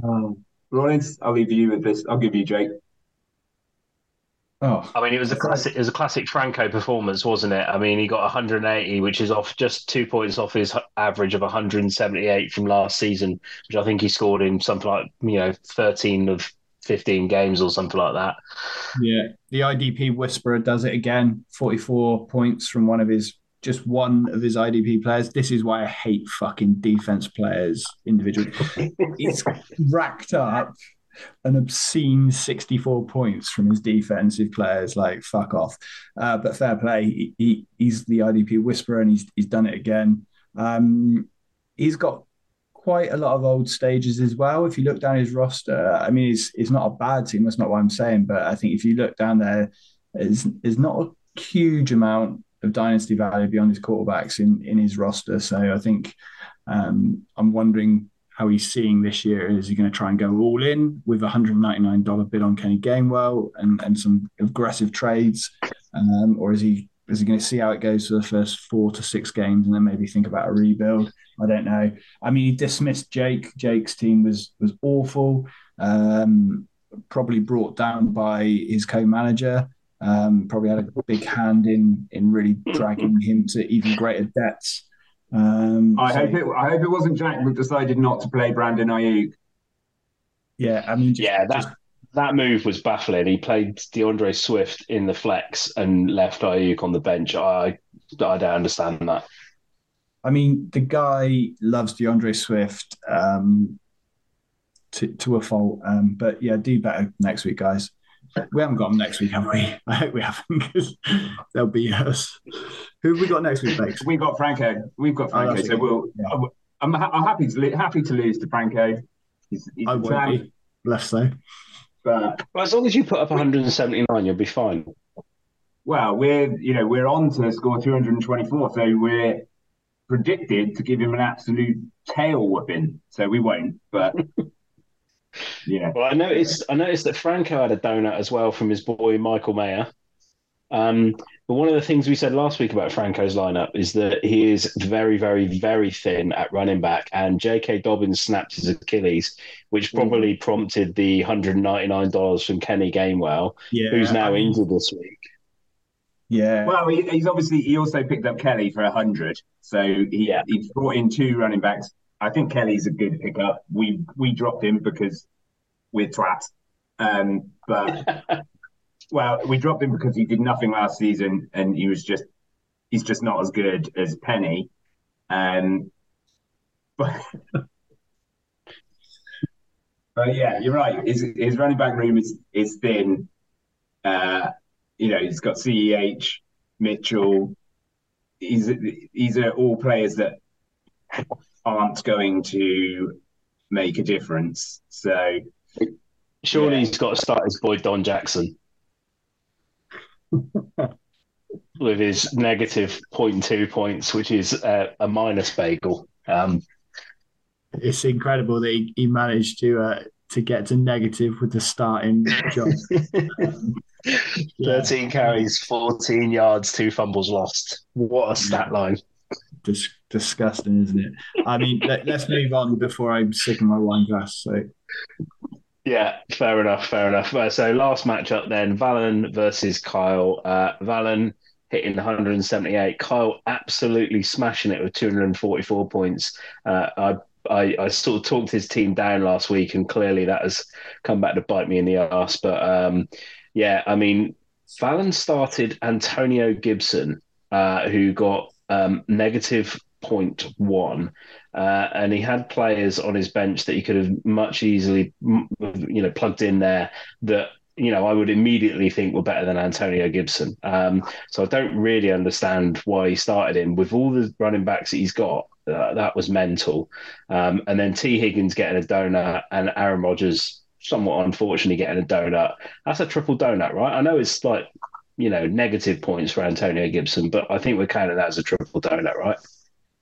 Um, Lawrence, I'll leave you with this. I'll give you Jake. Oh, I mean, it was a classic. It was a classic Franco performance, wasn't it? I mean, he got 180, which is off just two points off his average of 178 from last season, which I think he scored in something like you know 13 of 15 games or something like that. Yeah, the IDP Whisperer does it again. 44 points from one of his just one of his IDP players. This is why I hate fucking defense players individually. He's racked up an obscene 64 points from his defensive players. Like, fuck off. Uh, but fair play. He, he, he's the IDP whisperer and he's, he's done it again. Um, he's got quite a lot of old stages as well. If you look down his roster, I mean, it's, it's not a bad team. That's not what I'm saying. But I think if you look down there, there's, there's not a huge amount of dynasty value beyond his quarterbacks in in his roster. So I think um, I'm wondering how he's seeing this year. Is he going to try and go all in with a $199 bid on Kenny Gainwell and, and some aggressive trades, um, or is he is he going to see how it goes for the first four to six games and then maybe think about a rebuild? I don't know. I mean, he dismissed Jake. Jake's team was was awful. Um, probably brought down by his co-manager. Um, probably had a big hand in in really dragging him to even greater depths. Um, I so, hope it. I hope it wasn't Jack who decided not to play Brandon Aiyuk. Yeah, I mean, just, yeah, that just, that move was baffling. He played D'Andre Swift in the flex and left Aiyuk on the bench. I I don't understand that. I mean, the guy loves D'Andre Swift um, to to a fault. Um, but yeah, do better next week, guys. We haven't got them next week, have we? I hope we haven't because they'll be us. Who have we got next week, Bakes? We've got Franco. We've got Franco. Oh, so we'll. Yeah. I'm, I'm happy to happy to lose to Franco. He's, he's I won't be. Less so. But well, as long as you put up 179, you'll be fine. Well, we're you know we're on to score 224, so we're predicted to give him an absolute tail whipping. So we won't, but Yeah. Well, I noticed I noticed that Franco had a donut as well from his boy Michael Mayer. Um, but one of the things we said last week about Franco's lineup is that he is very, very, very thin at running back, and J.K. Dobbins snapped his Achilles, which mm. probably prompted the hundred ninety nine dollars from Kenny Gainwell, yeah, who's now I mean, injured this week. Yeah. Well, he, he's obviously he also picked up Kelley for a hundred, so he yeah. he brought in two running backs. I think Kelley's a good pickup. We we dropped him because we're twats. Um, but well, we dropped him because he did nothing last season, and he was just he's just not as good as Penny. Um, but but yeah, you're right. His his running back room is is thin. Uh, you know, he's got Ceh, Mitchell. These these are all players that aren't going to make a difference. So surely yeah. he's got to start his boy Deon Jackson with his negative 0.2 points, which is uh, a minus bagel. Um, it's incredible that he, he managed to uh, to get to negative with the starting job. um, 13 carries, 14 yards, two fumbles lost. What a stat line dis- disgusting, isn't it? I mean, let, us move on before I'm sick of my wine glass. So. Yeah, fair enough, fair enough. Uh, so last matchup then, Valen versus Kyle. Uh, Valen hitting 178. Kyle absolutely smashing it with 244 points. Uh, I, I, I sort of talked his team down last week, and clearly that has come back to bite me in the ass. But um, yeah, I mean, Fallon started Antonio Gibson, uh, who got um, negative 0.1. Uh, and he had players on his bench that he could have much easily, you know, plugged in there that you know, I would immediately think were better than Antonio Gibson. Um, so I don't really understand why he started him with all the running backs that he's got. Uh, that was mental. Um, and then Tee Higgins getting a donor and Aaron Rodgers somewhat unfortunately getting a donut. That's a triple donut, right? I know it's like, you know, negative points for Antonio Gibson, but I think we're counting that as a triple donut, right?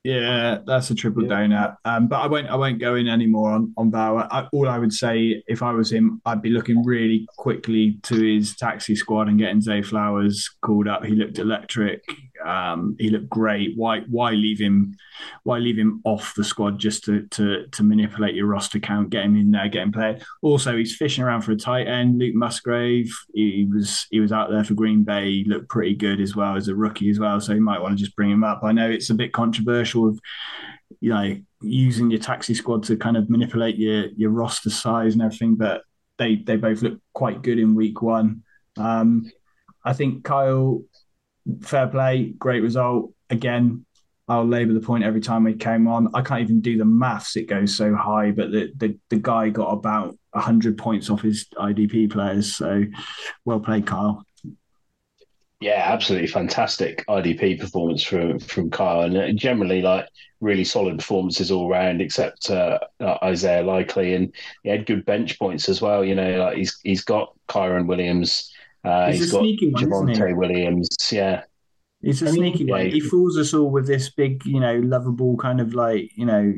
Yeah, that's a triple yeah. donut. Um, but I won't. I won't go in anymore on on Bauer. I, all I would say, if I was him, I'd be looking really quickly to his taxi squad and getting Zay Flowers called up. He looked electric. Um, he looked great. Why? Why leave him? Why leave him off the squad just to to to manipulate your roster count? Get him in there, get him played. Also, he's fishing around for a tight end. Luke Musgrave. He, was he was out there for Green Bay. He looked pretty good as well as a rookie as well. So you might want to just bring him up. I know it's a bit controversial controversial of you know using your taxi squad to kind of manipulate your your roster size and everything, but they they both look quite good in week one. Um, I think Kyle, fair play, great result again. I'll labour the point every time he came on. I can't even do the maths; it goes so high. But the the, the guy got about hundred points off his IDP players. So, well played, Kyle. Yeah, absolutely fantastic IDP performance from from Kyle, and uh, generally like really solid performances all round, except uh, Isaiah Likely, and he had good bench points as well. You know, like he's he's got Kyren Williams, uh, he's, he's got Javonte Williams, yeah. He's a sneaky one. He fools us all with this big, you know, lovable kind of like, you know,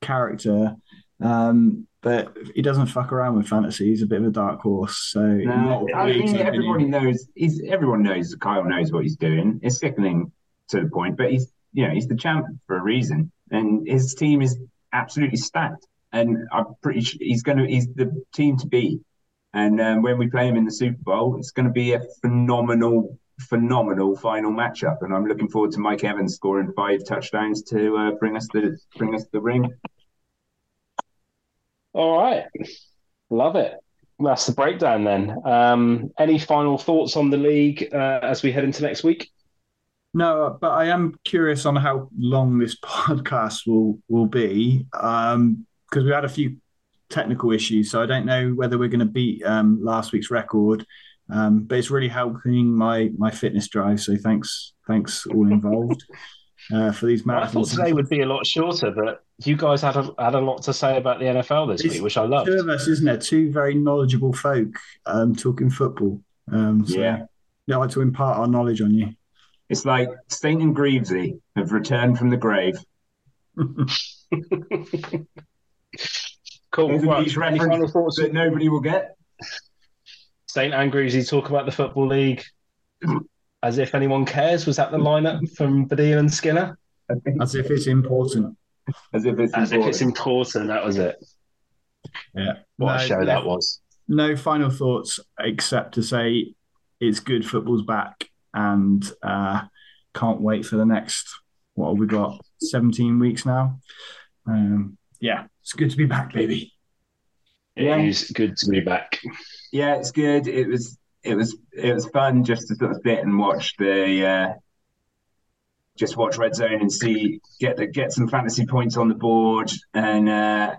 character. Um, but he doesn't fuck around with fantasy. He's a bit of a dark horse. So no, I mean, everybody knows. He's everyone knows. Kyle knows what he's doing. It's sickening to the point, but he's you know he's the champ for a reason, and his team is absolutely stacked. And I'm pretty sure he's going to. He's the team to beat. And um, when we play him in the Super Bowl, it's going to be a phenomenal, phenomenal final matchup. And I'm looking forward to Mike Evans scoring five touchdowns to uh, bring us the bring us the ring. All right. Love it. That's the breakdown then. Um, any final thoughts on the league uh, as we head into next week? No, but I am curious on how long this podcast will will be because um, we had a few technical issues, so I don't know whether we're going to beat um, last week's record. Um, but it's really helping my my fitness drive. So thanks, thanks all involved uh, for these marathons. Well, I thought today would be a lot shorter, but you guys had a, had a lot to say about the NFL this it's week, which I love. Two of us, isn't it? Two very knowledgeable folk um, talking football. Um, so yeah, I like to impart our knowledge on you. It's like Saint and Greavesy have returned from the grave. cool. Right. Each reference that nobody will get. Saint and Greavesy talk about the football league as if anyone cares. Was that the lineup from Baddiel and Skinner? As if it's important. As if it's as important. if it's important. That was it. Yeah. What no, a show no, that was. No final thoughts except to say it's good. Football's back, and uh, can't wait for the next. What have we got? Seventeen weeks now. Um, yeah, it's good to be back, baby. It yeah. is good to be back. Yeah, it's good. It was it was it was fun just to sort of sit and watch the uh, just watch Red Zone and see get the, get some fantasy points on the board and uh,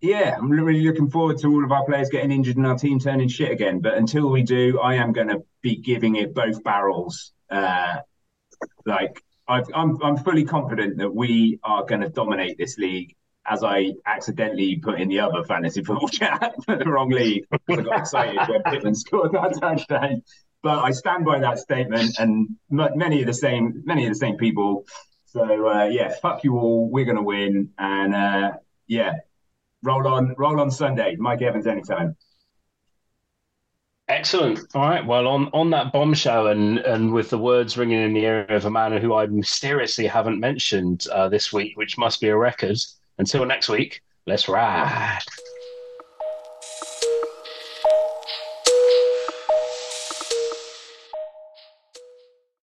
yeah, I'm really looking forward to all of our players getting injured and our team turning shit again. But until we do, I am going to be giving it both barrels. Uh, like i am I'm, I'm fully confident that we are going to dominate this league as I accidentally put in the other fantasy football chat for the wrong league because I got excited when Pittman scored that touchdown. But I stand by that statement, and many of the same many of the same people. So uh, yeah, fuck you all. We're gonna win, and uh, yeah, roll on, roll on Sunday. Mike Evans anytime. Excellent. All right. Well, on, on that bombshell and, and with the words ringing in the ear of a man who I mysteriously haven't mentioned uh, this week, which must be a record, until next week, let's ride.